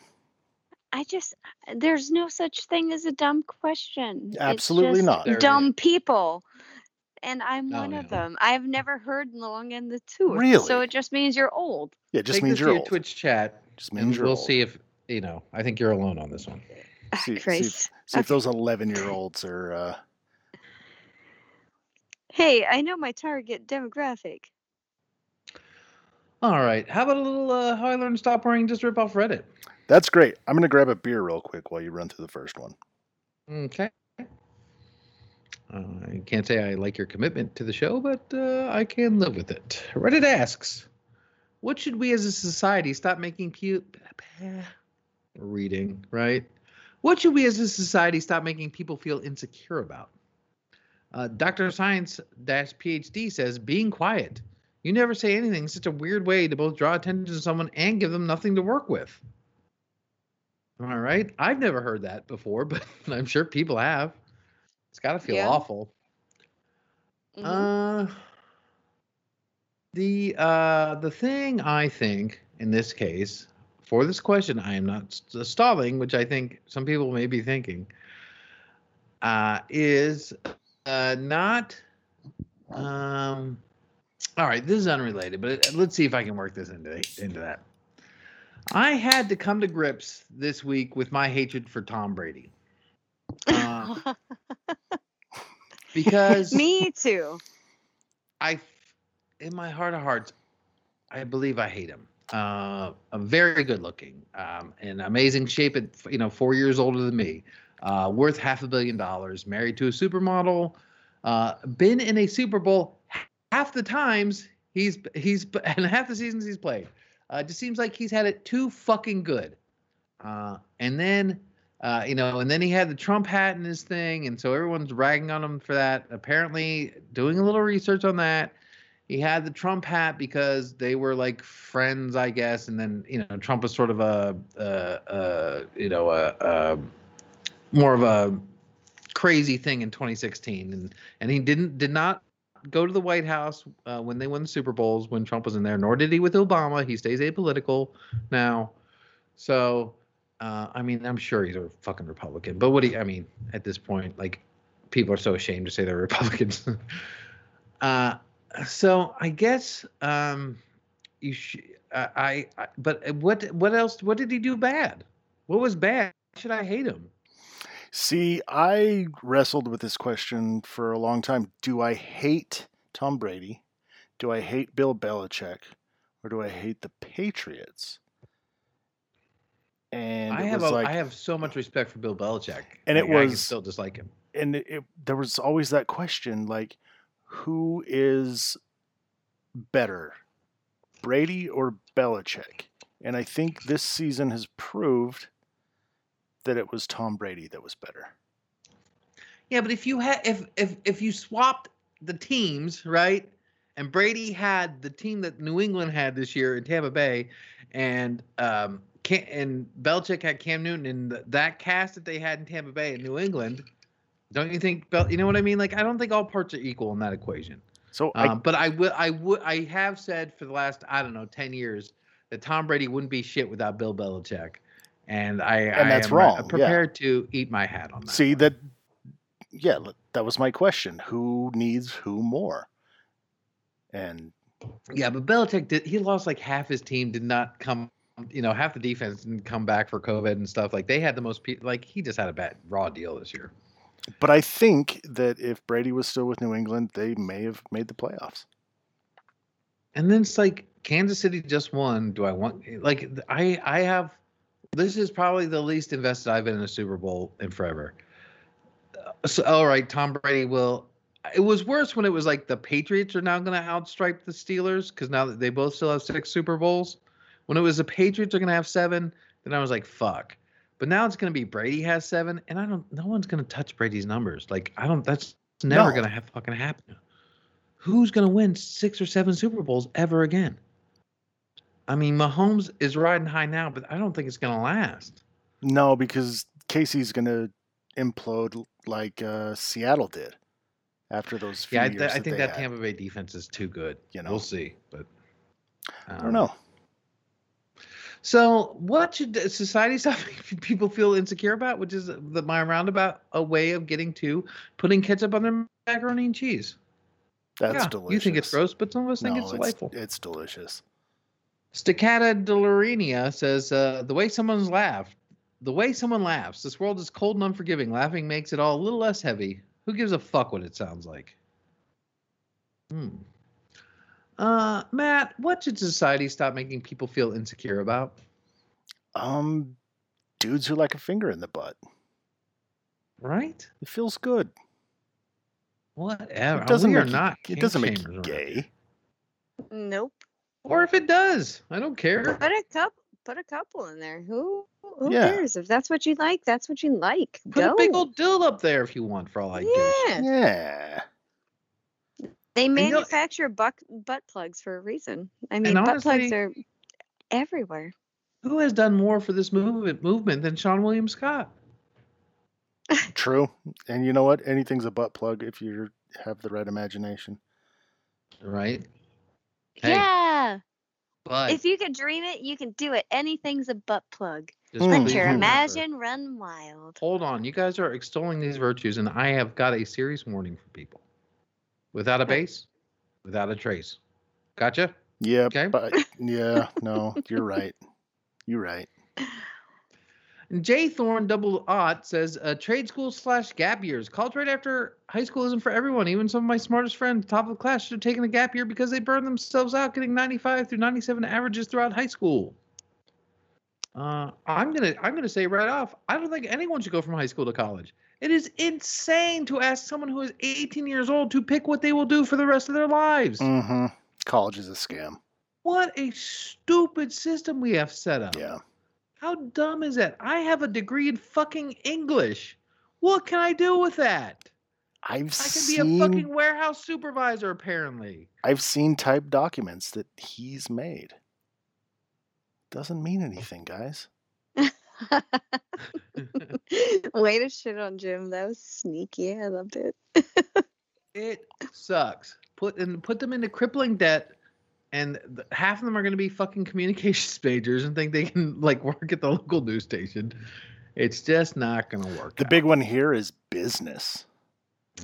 Speaker 7: I just there's no such thing as a dumb question. It's
Speaker 6: Absolutely
Speaker 7: just
Speaker 6: not.
Speaker 4: There-
Speaker 7: Dumb people. And I'm
Speaker 4: Oh,
Speaker 7: one of them. I've never heard long in the tooth. So it just means you're old.
Speaker 6: Yeah, it just
Speaker 4: Take
Speaker 6: means you're
Speaker 4: your
Speaker 6: old.
Speaker 4: Twitch chat,
Speaker 6: Just
Speaker 4: and
Speaker 6: means you're
Speaker 4: we'll
Speaker 6: old.
Speaker 4: see if you know. I think you're alone on this one.
Speaker 7: Ah,
Speaker 6: see, see if,
Speaker 7: Christ.
Speaker 6: see if those 11 year olds are. Uh,
Speaker 7: Hey, I know my target demographic.
Speaker 4: All right. How about a little uh, how I learned to stop worrying? Just rip off Reddit.
Speaker 6: that's great. I'm going to grab a beer real quick while you run through the first one.
Speaker 4: Okay. Uh, I can't say I like your commitment to the show, but uh, I can live with it. Reddit asks, "What should we as a society stop making pu- reading right? What should we as a society stop making people feel insecure about?" Uh, Doctor Science Dash PhD says, "Being quiet. You never say anything. It's such a weird way to both draw attention to someone and give them nothing to work with." All right. I've never heard that before, but I'm sure people have. It's got to feel
Speaker 7: Yeah.
Speaker 4: awful.
Speaker 7: Mhm.
Speaker 4: Uh the uh the thing I think in this case for this question I am not st- stalling, which I think some people may be thinking, uh, is uh, not. Um, all right, this is unrelated, but let's see if I can work this into into that. I had to come to grips this week with my hatred for Tom Brady. Uh, because
Speaker 7: Me too.
Speaker 4: I, in my heart of hearts, I believe I hate him. Uh, I'm very good looking, um, in amazing shape at you know four years older than me, uh, worth half a billion dollars, married to a supermodel, uh, been in a Super Bowl half the times he's he's and half the seasons he's played. Uh, just seems like he's had it too fucking good. Uh, and then uh, you know, and then he had the Trump hat in his thing, and so everyone's ragging on him for that. Apparently, doing a little research on that, he had the Trump hat because they were like friends, I guess. And then you know, Trump was sort of a, you know, a, a more of a crazy thing in 2016, and and he didn't did not go to the White House uh, when they won the Super Bowls when Trump was in there, nor did he with Obama. He stays apolitical now. So, uh, I mean, I'm sure he's a fucking Republican, but what do you, I mean, at this point, like, people are so ashamed to say they're Republicans. uh, so I guess um, you should. I, I, but what, what else? What did he do bad? What was bad? Why should I hate him?
Speaker 6: See, I wrestled with this question for a long time. Do I hate Tom Brady? Do I hate Bill Belichick? Or do I hate the Patriots? And
Speaker 4: I have, a,
Speaker 6: like,
Speaker 4: I have so much respect for Bill Belichick,
Speaker 6: And it
Speaker 4: Like, I can
Speaker 6: was-
Speaker 4: still dislike him.
Speaker 6: and it, it, there was always that question like, who is better, Brady or Belichick? And I think this season has proved that it was Tom Brady that was better.
Speaker 4: Yeah, but if you had if if if you swapped the teams, right? And Brady had the team that New England had this year in Tampa Bay, and um, Cam, and Belichick had Cam Newton, and th- that cast that they had in Tampa Bay and New England. Don't you think? Bel- You know what I mean? Like, I don't think all parts are equal in that equation.
Speaker 6: So I,
Speaker 4: Um, but I will, I would, I have said for the last, I don't know, ten years that Tom Brady wouldn't be shit without Bill Belichick, and I,
Speaker 6: And
Speaker 4: I
Speaker 6: that's
Speaker 4: am uh,
Speaker 6: wrong, yeah.
Speaker 4: prepared to eat my hat on that.
Speaker 6: see that. Yeah, that was my question. Who needs who more? And
Speaker 4: Yeah, but Belichick did. He lost like half his team. Did not come. You know, half the defense didn't come back for COVID and stuff. Like they had the most. pe- Like he just had a bad raw deal this year.
Speaker 6: but I think that if Brady was still with New England, they may have made the playoffs.
Speaker 4: And then it's like Kansas City just won. Do I want like I I have. This is probably the least invested I've been in a Super Bowl in forever. Uh, So all right, Tom Brady will. It was worse when it was like the Patriots are now going to outstripe the Steelers because now that they both still have six Super Bowls. When it was the Patriots are going to have seven, then I was like, fuck. But now it's going to be Brady has seven, and I don't. No one's going to touch Brady's numbers. Like I don't. That's never
Speaker 6: No.
Speaker 4: going to have fucking happen. Who's going to win six or seven Super Bowls ever again? I mean, Mahomes is riding high now, but I don't think it's going to last.
Speaker 6: No, because KC's going to implode like uh, Seattle did after those few
Speaker 4: Yeah, I, th- I
Speaker 6: that
Speaker 4: think that
Speaker 6: had.
Speaker 4: Tampa Bay defense is too good.
Speaker 6: You know.
Speaker 4: we'll see. But
Speaker 6: I don't know.
Speaker 4: So, what should society stop people feel insecure about? Which is the, my roundabout a way of getting to putting ketchup on their macaroni and cheese.
Speaker 6: That's
Speaker 4: yeah,
Speaker 6: delicious.
Speaker 4: you think it's gross, but some of us think
Speaker 6: No,
Speaker 4: it's delightful.
Speaker 6: It's delicious.
Speaker 4: Staccata Delarinia says uh, the way someone's laughed, the way someone laughs. This world is cold and unforgiving. Laughing makes it all a little less heavy. Who gives a fuck what it sounds like? Hmm. Uh, Matt, what should society stop making people feel insecure about?
Speaker 6: Um, dudes who like a finger in the butt.
Speaker 4: Right?
Speaker 6: It feels good.
Speaker 4: Whatever.
Speaker 6: It doesn't
Speaker 4: we are
Speaker 6: make
Speaker 4: not.
Speaker 6: you, it doesn't make you gay.
Speaker 7: Nope.
Speaker 4: Or if it does, I don't care.
Speaker 7: Put a couple. Put a couple in there. Who? Who
Speaker 6: Yeah.
Speaker 7: cares? If that's what you like, that's what you like.
Speaker 4: Put
Speaker 7: Go.
Speaker 4: a big old dill up there if you want, for all I give. a
Speaker 7: yeah.
Speaker 6: Yeah.
Speaker 7: They manufacture butt butt plugs for a reason. I mean, butt plugs are everywhere.
Speaker 4: Who has done more for this movement movement than Seann William Scott?
Speaker 6: True. And you know what? Anything's a butt plug if you have the right imagination.
Speaker 4: Right? Hey,
Speaker 7: Yeah.
Speaker 4: But
Speaker 7: If you can dream it, you can do it. Anything's a butt plug.
Speaker 4: just.
Speaker 7: Let
Speaker 4: please
Speaker 7: your
Speaker 4: remember-
Speaker 7: imagine run wild.
Speaker 4: Hold on, you guys are extolling these virtues, and I have got a serious warning for people. Without a base, without a trace. Gotcha.
Speaker 6: Yeah.
Speaker 4: Okay.
Speaker 6: But yeah, no, you're right. You're right.
Speaker 4: And J Thorne Double Aught says, uh, trade school slash gap years. College right after high school isn't for everyone. Even some of my smartest friends, top of the class, should have taken a gap year because they burned themselves out getting 95 through 97 averages throughout high school. Uh, I'm gonna I'm gonna say right off, I don't think anyone should go from high school to college. It is insane to ask someone who is 18 years old to pick what they will do for the rest of their lives.
Speaker 6: Mm-hmm. College is a scam.
Speaker 4: What a stupid system we have set up.
Speaker 6: Yeah.
Speaker 4: How dumb is that? I have a degree in fucking English. What can I do with that?
Speaker 6: I've
Speaker 4: I can be a fucking warehouse supervisor, apparently.
Speaker 6: I've seen typed documents that he's made. Doesn't mean anything, guys.
Speaker 7: Way to shit on Jim. That was sneaky. I loved it.
Speaker 4: It sucks. Put and put them into crippling debt, and th- half of them are going to be fucking communications majors and think they can like work at the local news station. It's just not going to work.
Speaker 6: The
Speaker 4: out.
Speaker 6: big one here is business.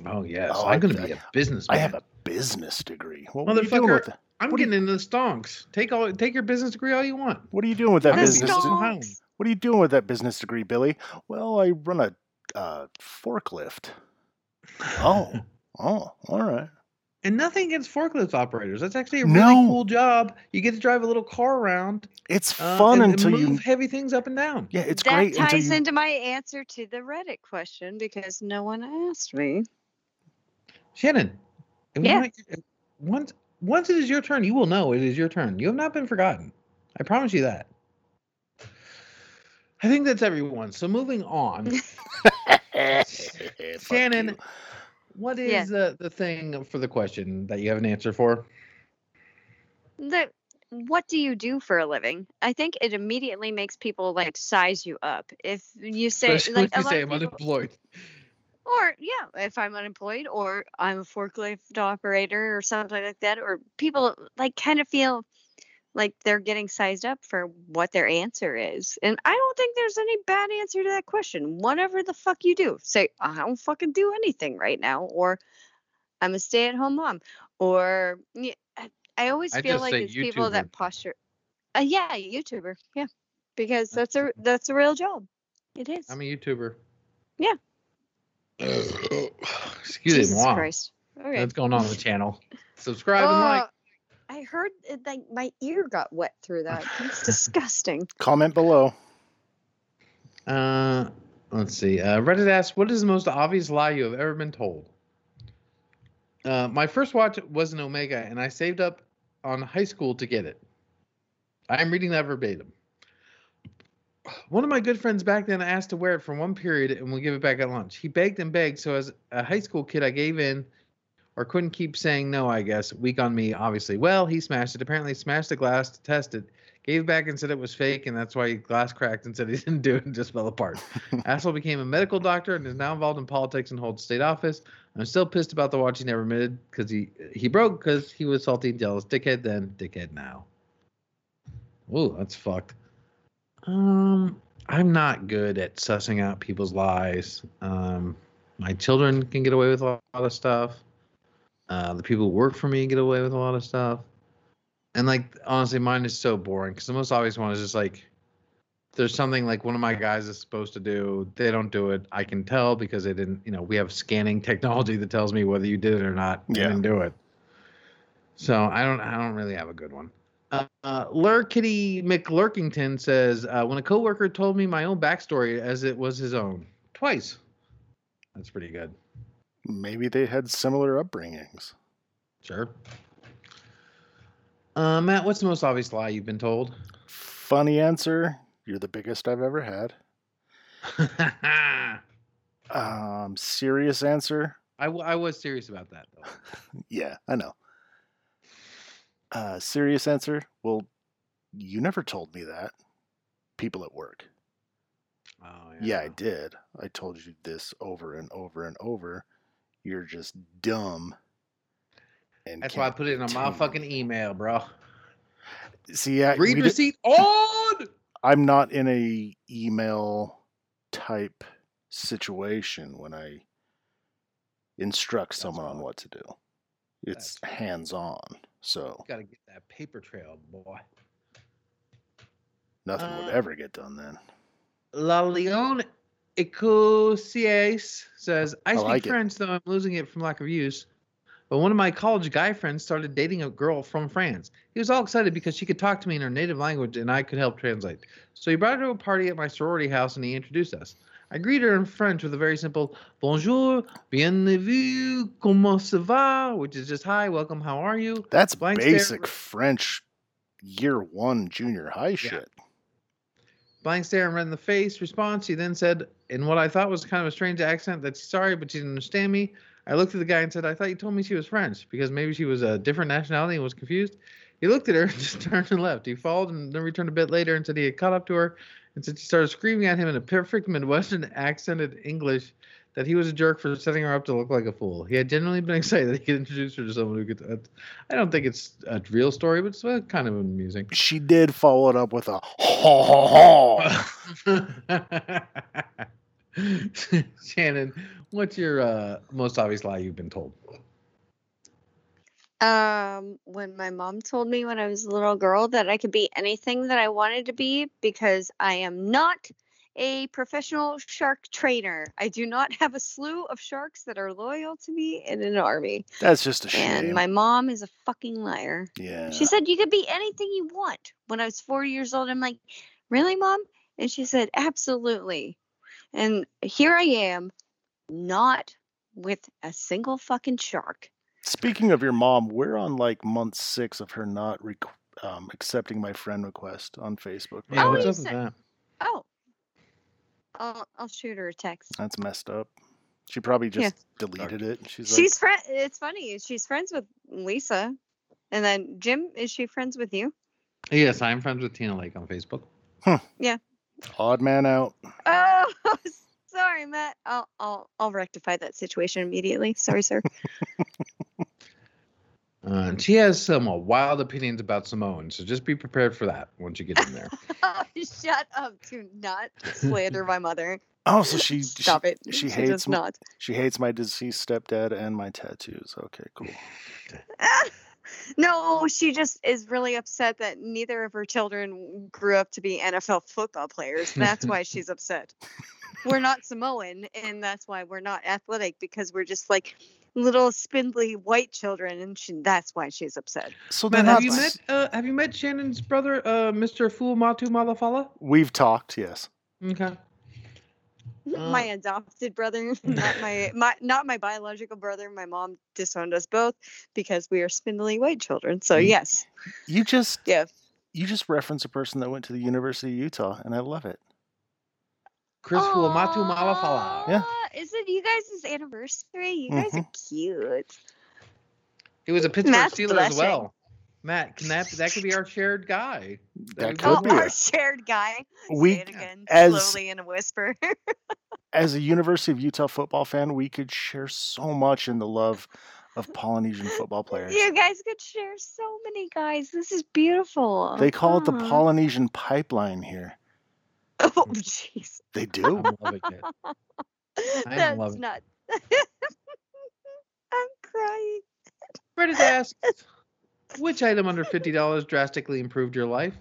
Speaker 4: Oh yes,
Speaker 6: Oh,
Speaker 4: I'm going to be a business.
Speaker 6: I have a business degree. What, what are you doing
Speaker 4: Motherfucker,
Speaker 6: with that?
Speaker 4: I'm getting into the stonks. Take all, take your business degree all you want.
Speaker 6: What are you doing with that
Speaker 4: I'm
Speaker 6: business?
Speaker 4: just
Speaker 6: de-
Speaker 4: in Highland.
Speaker 7: Stonks.
Speaker 6: What are you doing with that business degree, Billy? Well, I run a uh, forklift. Oh, oh, all right.
Speaker 4: And nothing against forklift operators. That's actually a
Speaker 6: No.
Speaker 4: really cool job. You get to drive a little car around.
Speaker 6: It's
Speaker 4: uh,
Speaker 6: fun
Speaker 4: and,
Speaker 6: until
Speaker 4: and
Speaker 6: you.
Speaker 4: move heavy things up and down.
Speaker 6: Yeah, it's
Speaker 7: that
Speaker 6: great until
Speaker 7: ties
Speaker 6: you.
Speaker 7: into my answer to the Reddit question because no one asked me.
Speaker 4: Shannon.
Speaker 7: Yeah.
Speaker 4: my- once once it is your turn, you will know it is your turn. You have not been forgotten. I promise you that. I think that's everyone. So moving on.
Speaker 6: Fuck
Speaker 4: Shannon, what
Speaker 7: Yeah.
Speaker 4: the, the thing for the question that you have an answer for?
Speaker 7: The what do you do for a living? I think it immediately makes people like size you up. If you say
Speaker 4: Especially
Speaker 7: like a
Speaker 4: you say I'm
Speaker 7: people-
Speaker 4: unemployed.
Speaker 7: or yeah, if I'm unemployed or I'm a forklift operator or something like that, or people like kind of feel like they're getting sized up for what their answer is. And I don't think there's any bad answer to that question. Whatever the fuck you do, say I don't fucking do anything right now, or I'm a stay-at-home mom, or I, I always feel
Speaker 4: just
Speaker 7: like it's people that posture. Uh, yeah, YouTuber. Yeah, because that's a that's a real job. It is.
Speaker 4: I'm a YouTuber.
Speaker 7: Yeah.
Speaker 4: Excuse
Speaker 7: Jesus
Speaker 4: me.
Speaker 7: Christ. Okay.
Speaker 4: What's going on on the channel? Subscribe and like.
Speaker 7: I heard it, like my ear got wet through that. It's disgusting.
Speaker 6: Comment below.
Speaker 4: Uh, let's see. Uh, Reddit asks, "What is the most obvious lie you have ever been told?" Uh, my first watch was an Omega, and I saved up on high school to get it. I am reading that verbatim. One of my good friends back then asked to wear it for one period, and we'll give it back at lunch. He begged and begged, so as a high school kid, I gave in, or couldn't keep saying no. I guess weak on me, obviously. Well, he smashed it. Apparently, smashed the glass to test it. Gave back and said it was fake, and that's why the glass cracked and said he didn't do it and just fell apart. Asshole became a medical doctor and is now involved in politics and holds state office. I'm still pissed about the watch he never admitted because he he broke because he was salty and jealous. Dickhead then, dickhead now. Ooh, that's fucked. Um, I'm not good at sussing out people's lies. Um, my children can get away with a lot of stuff. Uh, the people who work for me get away with a lot of stuff. And like honestly, mine is so boring because the most obvious one is just like there's something like one of my guys is supposed to do. They don't do it. I can tell because they didn't. You know, we have scanning technology that tells me whether you did it or not.
Speaker 6: Yeah.
Speaker 4: didn't do it. So I don't. I don't really have a good one. Uh, uh, Lur Kitty McLurkington says, uh, "When a coworker told me my own backstory as it was his own, twice. That's pretty good.
Speaker 6: Maybe they had similar upbringings.
Speaker 4: Sure. Uh, Matt, what's the most obvious lie you've been told?
Speaker 6: Funny answer. You're the biggest I've ever had.
Speaker 4: I,
Speaker 6: Um, serious answer.
Speaker 4: w- I was serious about that though.
Speaker 6: Yeah, I know. Uh, serious answer. Well, you never told me that. People at work.
Speaker 4: Oh
Speaker 6: yeah. Yeah, I did. I told you this over and over and over. You're just dumb. And
Speaker 4: That's why I put it in a motherfucking email, bro.
Speaker 6: See, I,
Speaker 4: Read receipt on.
Speaker 6: I'm not in a email type situation when I instruct someone on what to do. It's
Speaker 4: That's
Speaker 6: hands on, so
Speaker 4: Got to get that paper trail, boy.
Speaker 6: nothing
Speaker 4: Uh,
Speaker 6: would ever get done then.
Speaker 4: La Leon Ecosies says, I
Speaker 6: I
Speaker 4: speak
Speaker 6: like it.
Speaker 4: French, though I'm losing it from lack of use. But one of my college guy friends started dating a girl from France. He was all excited because she could talk to me in her native language and I could help translate. So he brought her to a party at my sorority house and he introduced us. I greeted her in French with a very simple bonjour, bienvenue, comment ça va, which is just hi, welcome, how are you?
Speaker 6: That's
Speaker 4: blank stare-
Speaker 6: basic French year one junior high shit.
Speaker 4: Blank stare and red in the face response. She then said, in what I thought was kind of a strange accent, that she's sorry, but she didn't understand me. I looked at the guy and said, I thought you told me she was French because maybe she was a different nationality and was confused. He looked at her and just turned and left. He followed and then returned a bit later and said he had caught up to her and said she started screaming at him in a perfect Midwestern accented English that he was a jerk for setting her up to look like a fool. He had genuinely been excited that he could introduce her to someone who could. Uh, I don't think it's a real story, but it's uh, kind of amusing.
Speaker 6: She did follow it up with a ha ha ha.
Speaker 4: Shannon, what's your uh, most obvious lie you've been told?
Speaker 7: Um, when my mom told me when I was a little girl that I could be anything that I wanted to be because I am not a professional shark trainer. I do not have a slew of sharks that are loyal to me in an army.
Speaker 6: That's just a shame.
Speaker 7: And my mom is a fucking liar.
Speaker 6: yeah.
Speaker 7: She said you could be anything you want. When I was four years old, I'm like, really, mom? And she said, absolutely. And here I am, not with a single fucking shark.
Speaker 6: Speaking of your mom, we're on like month six of her not requ- um, accepting my friend request on Facebook.
Speaker 4: Yeah,
Speaker 7: Oh,
Speaker 4: what's up with that?
Speaker 7: Oh, I'll I'll shoot her a text.
Speaker 6: That's messed up. She probably
Speaker 7: Yeah.
Speaker 6: just deleted it. She's,
Speaker 7: She's friend. It's funny. She's friends with Lisa, and then Jim. Is she friends with you?
Speaker 4: Yes, I'm friends with Tina Lake on Facebook.
Speaker 6: Yeah. odd man out.
Speaker 7: Oh, sorry, Matt. I'll I'll I'll rectify that situation immediately. Sorry, sir.
Speaker 4: And she has some uh, wild opinions about Simone, so just be prepared for that once you get in there.
Speaker 7: Shut up. Do not slander my mother.
Speaker 6: Oh, so she
Speaker 7: Stop
Speaker 6: she,
Speaker 7: it.
Speaker 6: she
Speaker 7: does
Speaker 6: hates m-
Speaker 7: not.
Speaker 6: She hates my deceased stepdad and my tattoos. Okay, cool.
Speaker 7: no, she just is really upset that neither of her children grew up to be NFL football players. That's why she's upset. We're not Samoan, and that's why we're not athletic because we're just like little spindly white children, and she, that's why she's upset.
Speaker 6: So they're
Speaker 4: Man,
Speaker 6: not.
Speaker 4: have you met uh, Have you met Shannon's brother, uh, Mr. Fuamatu-Ma'afala?
Speaker 6: We've talked, yes.
Speaker 4: Okay.
Speaker 7: my adopted brother, not my my not my biological brother. My mom disowned us both because we are spindly white children. So yes,
Speaker 6: You just
Speaker 7: yeah.
Speaker 6: you just reference a person that went to the University of Utah, and I love it.
Speaker 4: Chris Fu Matu Malafala.
Speaker 6: Yeah.
Speaker 7: Aw, Is it you guys' anniversary? You guys
Speaker 6: Mhm.
Speaker 7: are cute.
Speaker 4: He was a Pittsburgh
Speaker 7: Matt's
Speaker 4: Steeler as well. Matt, can that that could be our shared guy?
Speaker 6: That
Speaker 4: we
Speaker 6: could
Speaker 7: Oh,
Speaker 6: be
Speaker 7: our
Speaker 6: it.
Speaker 7: shared guy.
Speaker 6: We
Speaker 7: Say it again
Speaker 6: as-
Speaker 7: slowly in a whisper.
Speaker 6: as a University of Utah football fan, we could share so much in the love of Polynesian football players.
Speaker 7: You guys could share so many guys. This is beautiful.
Speaker 6: They call it the Polynesian pipeline here.
Speaker 7: Oh, jeez.
Speaker 6: They do.
Speaker 4: I'm loving it. I
Speaker 7: That's
Speaker 4: love
Speaker 7: not. I'm crying.
Speaker 4: Reddit asks, which item under fifty dollars drastically improved your life?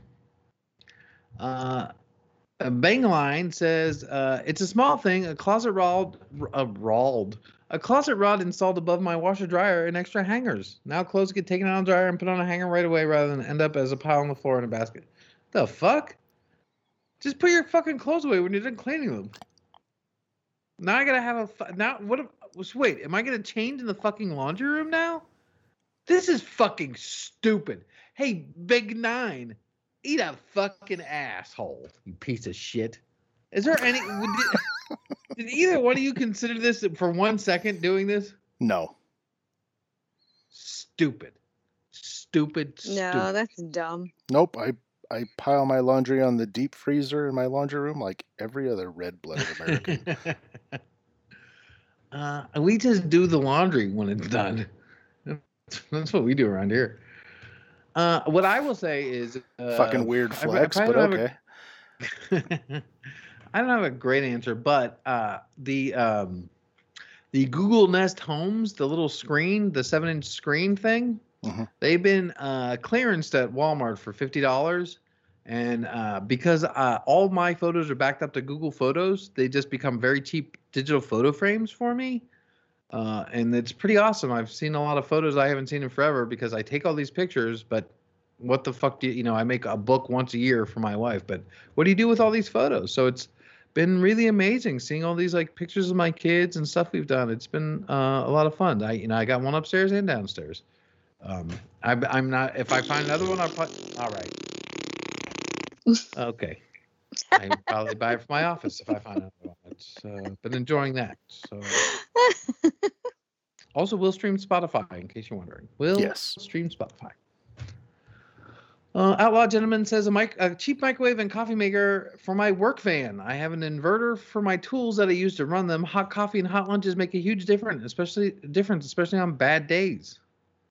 Speaker 4: Uh, a Bangline says uh, it's a small thing. A closet rod, a rod, a closet rod installed above my washer dryer and extra hangers. Now clothes get taken out of the dryer and put on a hanger right away rather than end up as a pile on the floor in a basket. The fuck? Just put your fucking clothes away when you're done cleaning them. Now I gotta have a fu- now. What? If, so wait, am I gonna change in the fucking laundry room now? This is fucking stupid. Hey, Big Nine, eat a fucking asshole, you piece of shit. Is there any? Did, did either one of you consider this for one second doing this?
Speaker 6: No.
Speaker 4: Stupid, stupid, stupid.
Speaker 7: No, that's dumb.
Speaker 6: Nope. I I pile my laundry on the deep freezer in my laundry room like every other red-blooded American.
Speaker 4: uh, we just do the laundry when it's done. That's what we do around here. Uh, what I will say is, uh,
Speaker 6: Fucking weird
Speaker 4: I- I
Speaker 6: flex, but
Speaker 4: have a-
Speaker 6: okay.
Speaker 4: I don't have a great answer, but uh, the um, the Google Nest Homes, the little screen, the seven inch screen thing,
Speaker 6: Mhm.
Speaker 4: they've been uh, clearanced at Walmart for fifty dollars. And uh, because uh, all my photos are backed up to Google Photos, they just become very cheap digital photo frames for me. Uh, and it's pretty awesome. I've seen a lot of photos I haven't seen in forever because I take all these pictures, but what the fuck do you, you know, I make a book once a year for my wife, but what do you do with all these photos? So it's been really amazing seeing all these like pictures of my kids and stuff we've done. It's been uh, a lot of fun. I, you know, I got one upstairs and downstairs. Um, I, I'm not, if I find another one, I'll put, all right. Okay. I probably buy it for my office if I find another one. It's uh, been enjoying that. So also, we'll stream Spotify in case you're wondering. Will
Speaker 6: Yes.
Speaker 4: stream Spotify. Uh, Outlaw Gentleman says a, mic- a cheap microwave and coffee maker for my work van. I have an inverter for my tools that I use to run them. Hot coffee and hot lunches make a huge difference, especially difference, especially on bad days.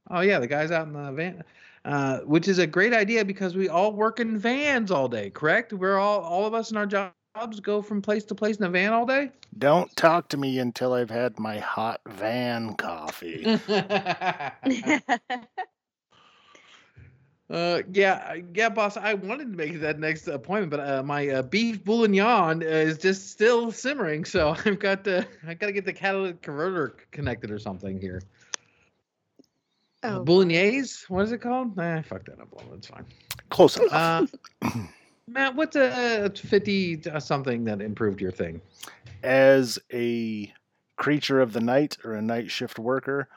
Speaker 4: Oh yeah, the guys out in the van, uh, which is a great idea because we all work in vans all day. Correct? We're all all of us in our jobs go from place to place in a van all day.
Speaker 6: Don't talk to me until I've had my hot van coffee.
Speaker 4: Uh, yeah, yeah, boss. I wanted to make that next appointment, but uh, my uh, beef bourguignon is just still simmering. So I've got to, I got to get the catalytic converter connected or something here. Uh,
Speaker 7: oh,
Speaker 4: Bolognese? What is it called? Nah, fuck that up. Well, it's fine.
Speaker 6: Close enough.
Speaker 4: Uh, Matt, what's a, a fifty uh, something that improved your thing?
Speaker 6: As a creature of the night or a night shift worker,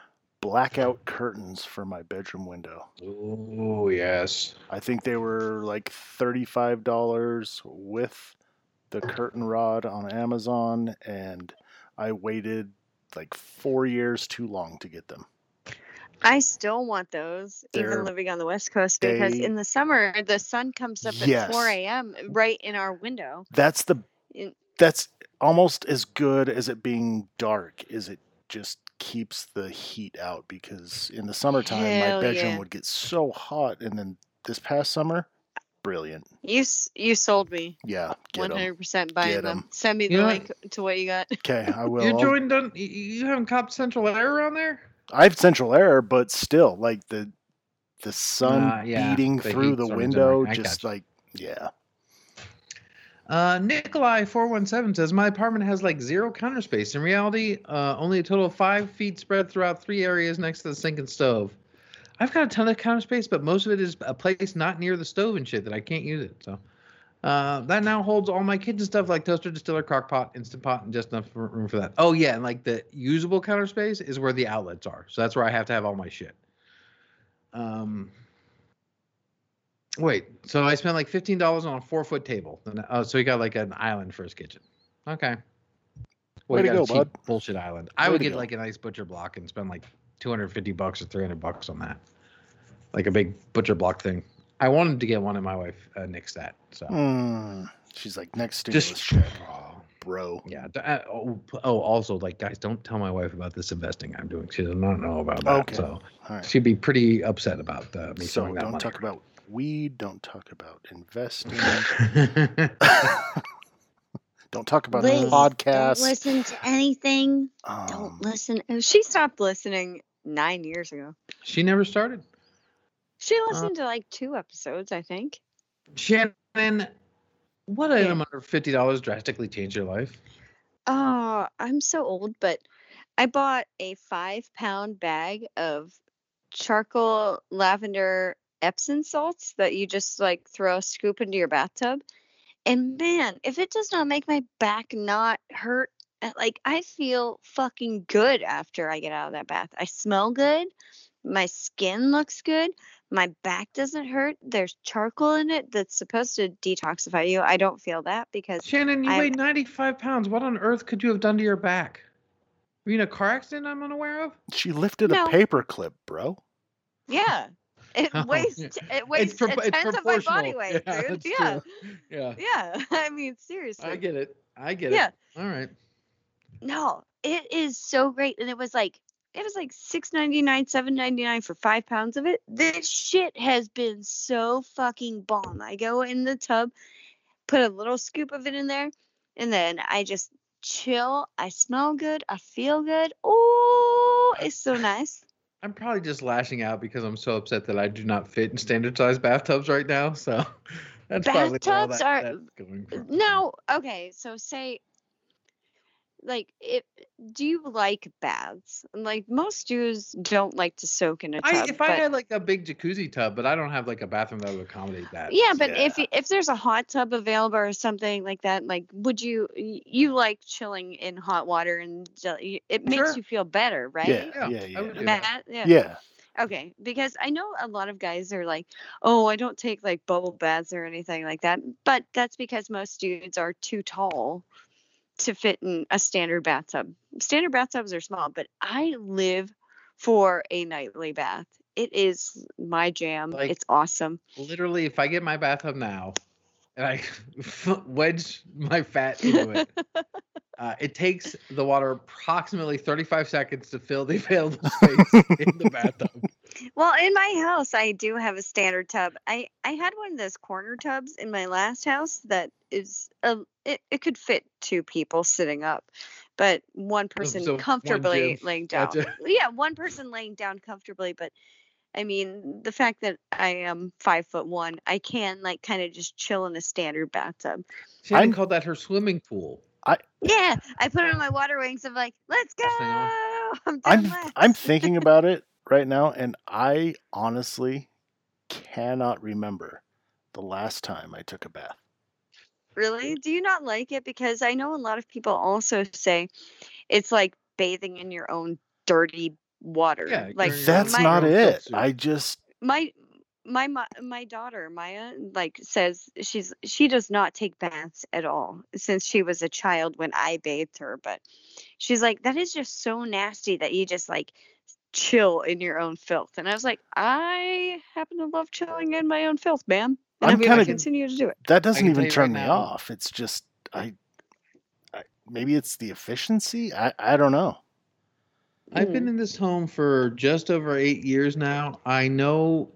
Speaker 6: blackout curtains for my bedroom window.
Speaker 4: Oh yes.
Speaker 6: I think they were like $35 with the curtain rod on Amazon, and I waited like four years too long to get them.
Speaker 7: I still want those,
Speaker 6: They're-
Speaker 7: even living on the West Coast, because
Speaker 6: they-
Speaker 7: in the summer the sun comes up
Speaker 6: Yes.
Speaker 7: at 4 a.m. Uh, right in our window.
Speaker 6: That's the
Speaker 7: In-
Speaker 6: that's almost as good as it being dark is it just keeps the heat out because in the summertime
Speaker 7: Hell
Speaker 6: my bedroom
Speaker 7: yeah.
Speaker 6: would get so hot and then this past summer brilliant
Speaker 7: You you sold me
Speaker 6: yeah
Speaker 7: 100% buying
Speaker 6: Get
Speaker 7: them.
Speaker 6: 'em.
Speaker 7: Send me the
Speaker 4: know
Speaker 7: link to what you got.
Speaker 6: okay i will
Speaker 4: You joined on. You, you haven't copped Central Air around there?
Speaker 6: I have central air but still like the the sun
Speaker 4: Ah, yeah,
Speaker 6: beating
Speaker 4: the
Speaker 6: through the window just like yeah
Speaker 4: Uh, Nikolai four one seven says my apartment has like zero counter space. In reality, uh, only a total of five feet spread throughout three areas next to the sink and stove. I've got a ton of counter space, but most of it is a place not near the stove and shit that I can't use it. So uh, that now holds all my kitchen stuff like toaster, distiller, crock pot, instant pot, and just enough room for that. Oh yeah, and like the usable counter space is where the outlets are. So that's where I have to have all my shit. Um, Wait, so I spent like fifteen dollars on a four foot table. And, oh, so he got like an island for his kitchen. Okay.
Speaker 6: Way
Speaker 4: he
Speaker 6: to go, bud.
Speaker 4: Bullshit island. I would get
Speaker 6: go.
Speaker 4: like a nice butcher block and spend like two hundred fifty bucks or three hundred bucks on that, like a big butcher block thing. I wanted to get one, and my wife uh, nixed that. So
Speaker 6: Hmm. she's like next stimulus
Speaker 4: just
Speaker 6: check bro.
Speaker 4: Yeah. d- uh, Oh, oh, also, like, guys, don't tell my wife about this investing I'm doing. She does not know about that.
Speaker 6: Okay.
Speaker 4: So
Speaker 6: All right.
Speaker 4: she'd be pretty upset about uh, me
Speaker 6: So
Speaker 4: showing that
Speaker 6: don't
Speaker 4: money.
Speaker 6: talk about weed. Don't talk about investing. don't talk about
Speaker 7: Liz,
Speaker 6: podcasts.
Speaker 7: Don't listen to anything.
Speaker 6: Um,
Speaker 7: Don't listen. uh, She stopped listening nine years ago.
Speaker 4: she never started.
Speaker 7: She listened to like two episodes, I think.
Speaker 4: Shannon, what item under fifty dollars drastically changed your life?
Speaker 7: Oh, I'm so old, but I bought a five pound bag of charcoal lavender Epsom salts that you just like throw a scoop into your bathtub. And man, if it does not make my back not hurt, uh, like I feel fucking good after I get out of that bath. I smell good. My skin looks good. My back doesn't hurt. There's charcoal in it that's supposed to detoxify you. I don't feel that because
Speaker 4: Shannon, you
Speaker 7: I-
Speaker 4: weigh ninety-five pounds. What on earth could you have done to your back? Were you in a car accident I'm unaware of?
Speaker 6: she lifted
Speaker 7: No.
Speaker 6: a paper clip, bro.
Speaker 7: Yeah. It
Speaker 4: Oh,
Speaker 7: weighs it weighs
Speaker 4: pro-
Speaker 7: a tenth of my body weight,
Speaker 4: Yeah,
Speaker 7: dude. Yeah.
Speaker 4: true. Yeah.
Speaker 7: Yeah. I mean, seriously.
Speaker 4: I get it. I get
Speaker 7: Yeah.
Speaker 4: it. All right.
Speaker 7: No, it is so great. And it was like it was like six ninety nine, seven ninety nine for five pounds of it. This shit has been so fucking bomb. I go in the tub, put a little scoop of it in there, and then I just chill. I smell good. I feel good. Oh, it's so nice.
Speaker 4: I'm probably just lashing out because I'm so upset that I do not fit in standard size bathtubs right now. So that's probably where all
Speaker 7: Bathtubs
Speaker 4: that,
Speaker 7: are-
Speaker 4: that's going from.
Speaker 7: No, okay. So say like it do you like baths? Like most Jews don't like to soak in a tub.
Speaker 4: I, if I had like a big jacuzzi tub, but I don't have like a bathroom that would accommodate that.
Speaker 7: yeah, but if
Speaker 6: Yeah.
Speaker 7: y- if there's a hot tub available or something like that, like would you you like chilling in hot water and it makes
Speaker 4: Sure.
Speaker 7: you feel better, right?
Speaker 6: Yeah,
Speaker 4: Yeah,
Speaker 6: yeah,
Speaker 4: I
Speaker 6: yeah.
Speaker 4: would
Speaker 6: yeah.
Speaker 7: Matt, yeah.
Speaker 6: Yeah.
Speaker 7: Okay, because I know a lot of guys are like, "Oh, I don't take like bubble baths or anything like that," but that's because most dudes are too tall to fit in a standard bathtub. Standard bathtubs are small, but I live for a nightly bath. It is my jam.
Speaker 4: Like-
Speaker 7: it's awesome.
Speaker 4: Literally, if I get my bathtub now and I wedge my fat into it, uh, it takes the water approximately 35 seconds to fill the available space in the bathtub.
Speaker 7: Well, in my house, I do have a standard tub. I I had one of those corner tubs in my last house that is a it, it could fit two people sitting up, but one oh, person
Speaker 4: so
Speaker 7: comfortably
Speaker 4: Jim.
Speaker 7: laying down.
Speaker 4: Gotcha.
Speaker 7: Yeah, one person laying down comfortably, but I mean, the fact that I am five foot one, I can like kind of just chill in a standard bathtub.
Speaker 4: Shannon
Speaker 6: I'm-
Speaker 4: called that her swimming pool.
Speaker 7: I yeah, I put on my water wings. I'm like, let's go. I'm
Speaker 6: I'm. I'm thinking about it right now, and I honestly cannot remember the last time I took a bath.
Speaker 7: Really? Do you not like it? Because I know a lot of people also say it's like bathing in your own dirty water.
Speaker 4: Yeah,
Speaker 7: like
Speaker 4: you're in your
Speaker 6: That's
Speaker 7: my,
Speaker 6: not
Speaker 4: own
Speaker 6: it. I just
Speaker 7: my my my my daughter Maya like says she's she does not take baths at all since she was a child when I bathed her. But she's like that is just so nasty that you just like chill in your own filth. And I was like, I happen to love chilling in my own filth, man. And
Speaker 6: I'm
Speaker 7: I'm, going to
Speaker 6: kinda-
Speaker 7: continue to do it.
Speaker 6: that doesn't even turn
Speaker 4: right
Speaker 6: me
Speaker 4: now-
Speaker 6: off. It's just I, I maybe it's the efficiency. I I don't know.
Speaker 4: I've been hmm. in this home for just over eight years now. I know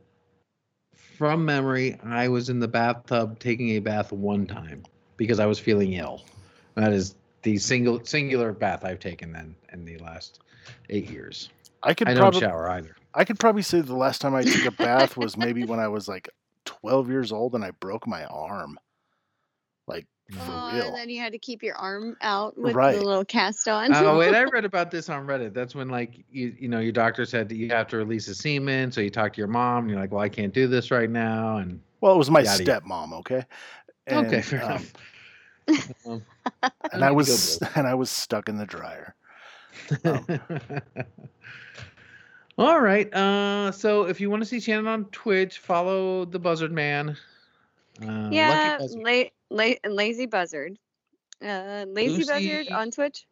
Speaker 4: from memory I was in the bathtub taking a bath one time because I was feeling ill. That is the single singular bath I've taken then in the last eight years.
Speaker 6: I could
Speaker 4: I don't
Speaker 6: probably
Speaker 4: shower either.
Speaker 6: I could probably say the last time I took a bath was maybe when I was like 12 years old and I broke my arm. Like for
Speaker 7: Oh,
Speaker 6: real.
Speaker 7: and then you had to keep your arm out with
Speaker 6: Right.
Speaker 7: the little cast on.
Speaker 4: Oh wait, I read about this on Reddit. That's when like you you know your doctor said that you have to release a semen, so you talk to your mom and you're like, well, I can't do this right now, and
Speaker 6: Well, it was my
Speaker 4: Yada, yada.
Speaker 6: stepmom, okay?
Speaker 4: okay,
Speaker 6: And,
Speaker 4: fair
Speaker 6: um,
Speaker 4: enough. Um,
Speaker 6: and I was and I was stuck in the dryer. Um,
Speaker 4: All right. Uh, so if you want to see Shannon on Twitch, follow the Buzzard Man. Uh,
Speaker 7: yeah,
Speaker 4: Lucky Buzzard.
Speaker 7: la- la- lazy buzzard. Uh, lazy buzzard on Twitch,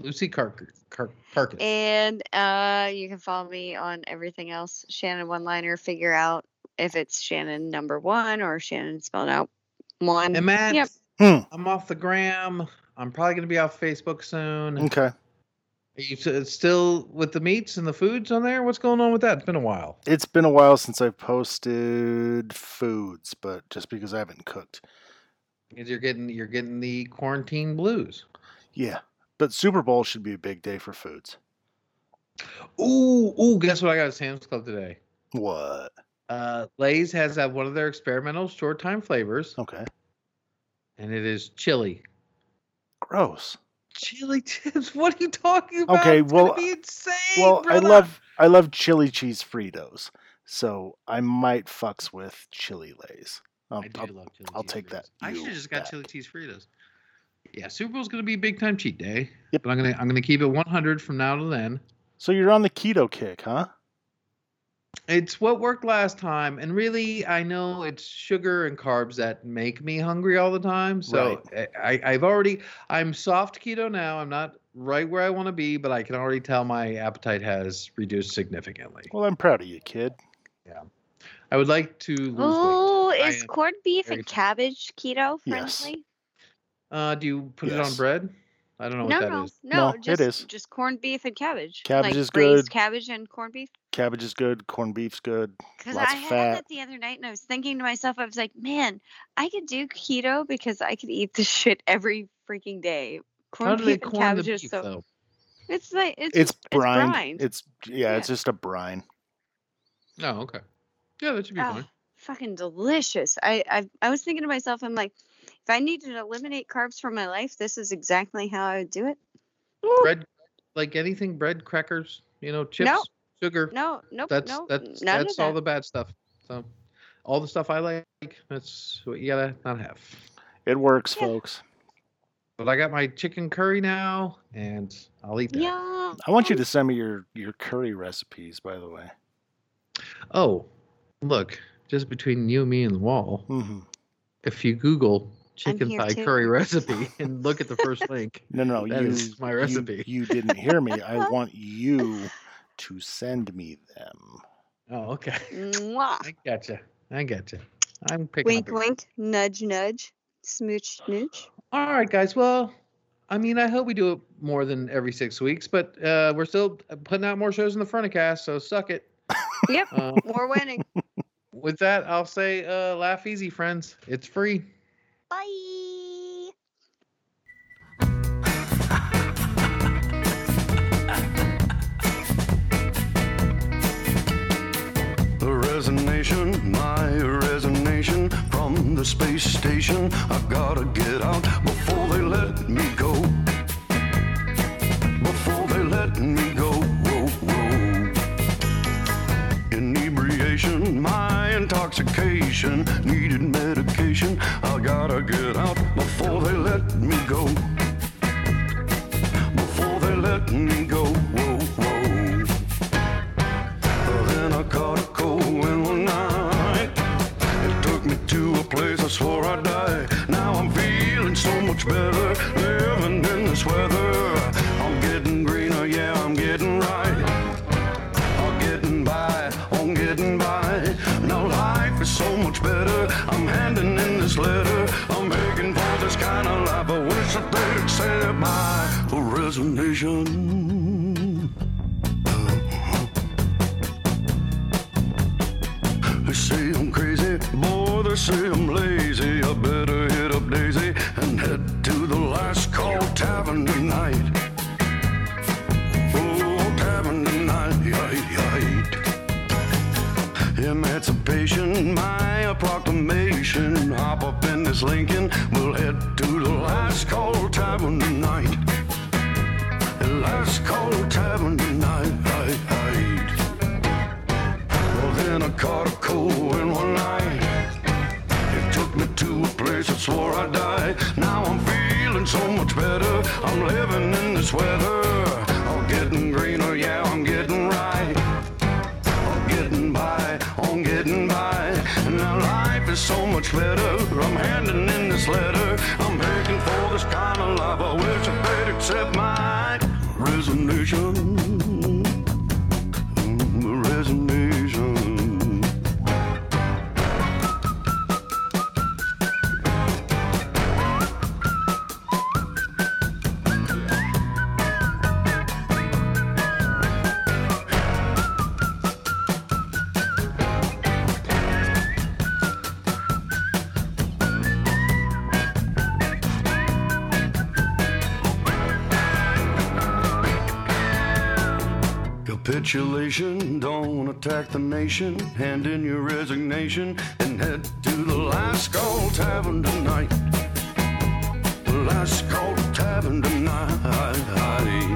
Speaker 4: Lucy Carker, Car- Carcass.
Speaker 7: and uh, you can follow me on everything else. Shannon one liner. Figure out if it's Shannon number one or Shannon spelled out one.
Speaker 4: And Matt,
Speaker 7: Yep.
Speaker 6: Hmm.
Speaker 4: I'm off the gram. I'm probably going to be off Facebook soon.
Speaker 6: Okay.
Speaker 4: Are you still with the meats and the foods on there? What's going on with that? It's been a while.
Speaker 6: It's been a while since I've posted foods, but just because I haven't cooked.
Speaker 4: Because you're getting you're getting the quarantine blues.
Speaker 6: Yeah. But Super Bowl should be a big day for foods.
Speaker 4: Ooh, ooh! Guess what I got at Sam's Club today?
Speaker 6: What?
Speaker 4: Uh, Lay's has uh, one of their experimental short time flavors,
Speaker 6: Okay.
Speaker 4: and it is chili.
Speaker 6: Gross.
Speaker 4: Chili chips? What are you talking about?
Speaker 6: Okay,
Speaker 4: It's
Speaker 6: well,
Speaker 4: be insane.
Speaker 6: Well, I love I love chili cheese Fritos, so I might fucks with chili lays. I'll,
Speaker 4: I um, do
Speaker 6: I'll-
Speaker 4: love chili
Speaker 6: I'll
Speaker 4: cheese
Speaker 6: take that
Speaker 4: I should have just got
Speaker 6: back.
Speaker 4: chili cheese Fritos. Yeah, Super Bowl's gonna be a big time cheat day.
Speaker 6: Yep.
Speaker 4: But I'm gonna I'm gonna keep it 100 from now to then.
Speaker 6: So you're on the keto kick, huh?
Speaker 4: It's what worked last time, and really, I know it's sugar and carbs that make me hungry all the time. So I, I've already, I'm soft keto now. I'm not right where I want to be, but I can already tell my appetite has reduced significantly.
Speaker 6: Well, I'm proud of you, kid.
Speaker 4: Yeah i would like to lose
Speaker 7: Oh,
Speaker 4: weight. I
Speaker 7: is corned beef and cabbage keto
Speaker 6: Yes.
Speaker 7: friendly?
Speaker 4: Uh, do you put it on bread? I don't know
Speaker 7: No,
Speaker 4: what that
Speaker 7: no,
Speaker 4: is.
Speaker 7: no,
Speaker 6: No, it
Speaker 7: just
Speaker 6: is.
Speaker 7: just corned beef and cabbage.
Speaker 6: Cabbage
Speaker 7: like
Speaker 6: is
Speaker 7: braised
Speaker 6: good.
Speaker 7: cabbage and corned beef.
Speaker 6: Cabbage is good. Corned beef's good.
Speaker 7: Because I
Speaker 6: of
Speaker 7: had
Speaker 6: fat.
Speaker 7: that the other night, and I was thinking to myself, I was like, man, I could do keto because I could eat this shit every freaking day.
Speaker 4: How
Speaker 7: Corned
Speaker 4: do they
Speaker 7: beef and
Speaker 4: corn the
Speaker 7: cabbage is
Speaker 4: beef
Speaker 7: so.
Speaker 4: though?
Speaker 7: It's like it's
Speaker 6: It's
Speaker 7: just-
Speaker 6: brine.
Speaker 7: It's brine.
Speaker 6: It's yeah, it's just a brine.
Speaker 4: Oh, okay. Yeah, that should be
Speaker 7: Ah,
Speaker 4: fine.
Speaker 7: fucking delicious. I, I I was thinking to myself, I'm like, if I needed to eliminate carbs from my life, this is exactly how I would do it.
Speaker 4: Bread, like anything, bread, crackers, you know, chips,
Speaker 7: No.
Speaker 4: Sugar.
Speaker 7: No, nope,
Speaker 4: that's
Speaker 7: no,
Speaker 4: that's
Speaker 7: none
Speaker 4: that's
Speaker 7: of
Speaker 4: all
Speaker 7: that.
Speaker 4: the bad stuff. So, all the stuff I like, that's what you gotta not have.
Speaker 6: It works,
Speaker 7: Yeah.
Speaker 6: folks.
Speaker 4: But I got my chicken curry now, and I'll eat that.
Speaker 7: Yeah.
Speaker 6: I want you to send me your your curry recipes, by the way.
Speaker 4: Oh, look, just between you, and me, and the wall.
Speaker 6: hmm
Speaker 4: If you Google chicken
Speaker 7: here
Speaker 4: thigh
Speaker 7: too.
Speaker 4: curry recipe and look at the first link,
Speaker 6: No, no,
Speaker 4: That
Speaker 6: you,
Speaker 4: is my
Speaker 6: you-
Speaker 4: recipe.
Speaker 6: You, didn't hear me. I want you to send me them.
Speaker 4: oh, okay,
Speaker 7: Mwah.
Speaker 4: I gotcha, I gotcha. I'm picking
Speaker 7: Wink,
Speaker 4: up.
Speaker 7: wink, nudge, nudge, smooch, smooch.
Speaker 4: All right, guys. Well, I mean, I hope we do it more than every six weeks, but uh, we're still putting out more shows in the front of cast, so suck it.
Speaker 7: Yep,
Speaker 4: Uh,
Speaker 7: we're winning.
Speaker 4: with that, I'll say, uh, laugh easy, friends. It's free.
Speaker 5: Bye.
Speaker 8: The space station. I gotta get out before they let me go. Before they let me go. Whoa, whoa. Inebriation, my intoxication. Needed medication. Better living in this weather. I'm getting greener, yeah, I'm getting right. I'm getting by, I'm getting by. Now life is so much better. I'm handing in this letter. I'm begging for this kind of life. I wish that they'd accept my resignation. They say I'm crazy, boy, they say I'm lazy. Tavern tonight. Oh, tavern tonight. Emancipation, my proclamation. Hop up in this Lincoln, we'll head to the last call tavern tonight. The last call tavern tonight. Well, then I caught a cold wind one night. It took me to a place I swore I'd die. Now I'm feeling so much better. I'm living in this weather. I'm getting greener, yeah, I'm getting right. I'm getting by, I'm getting by. And now life is so much better. I'm handing in this letter. I'm begging for this kind of life. I wish that they'd accept my resignation. Don't attack the nation. Hand in your resignation and head to the last call tavern tonight. The Last call tavern tonight.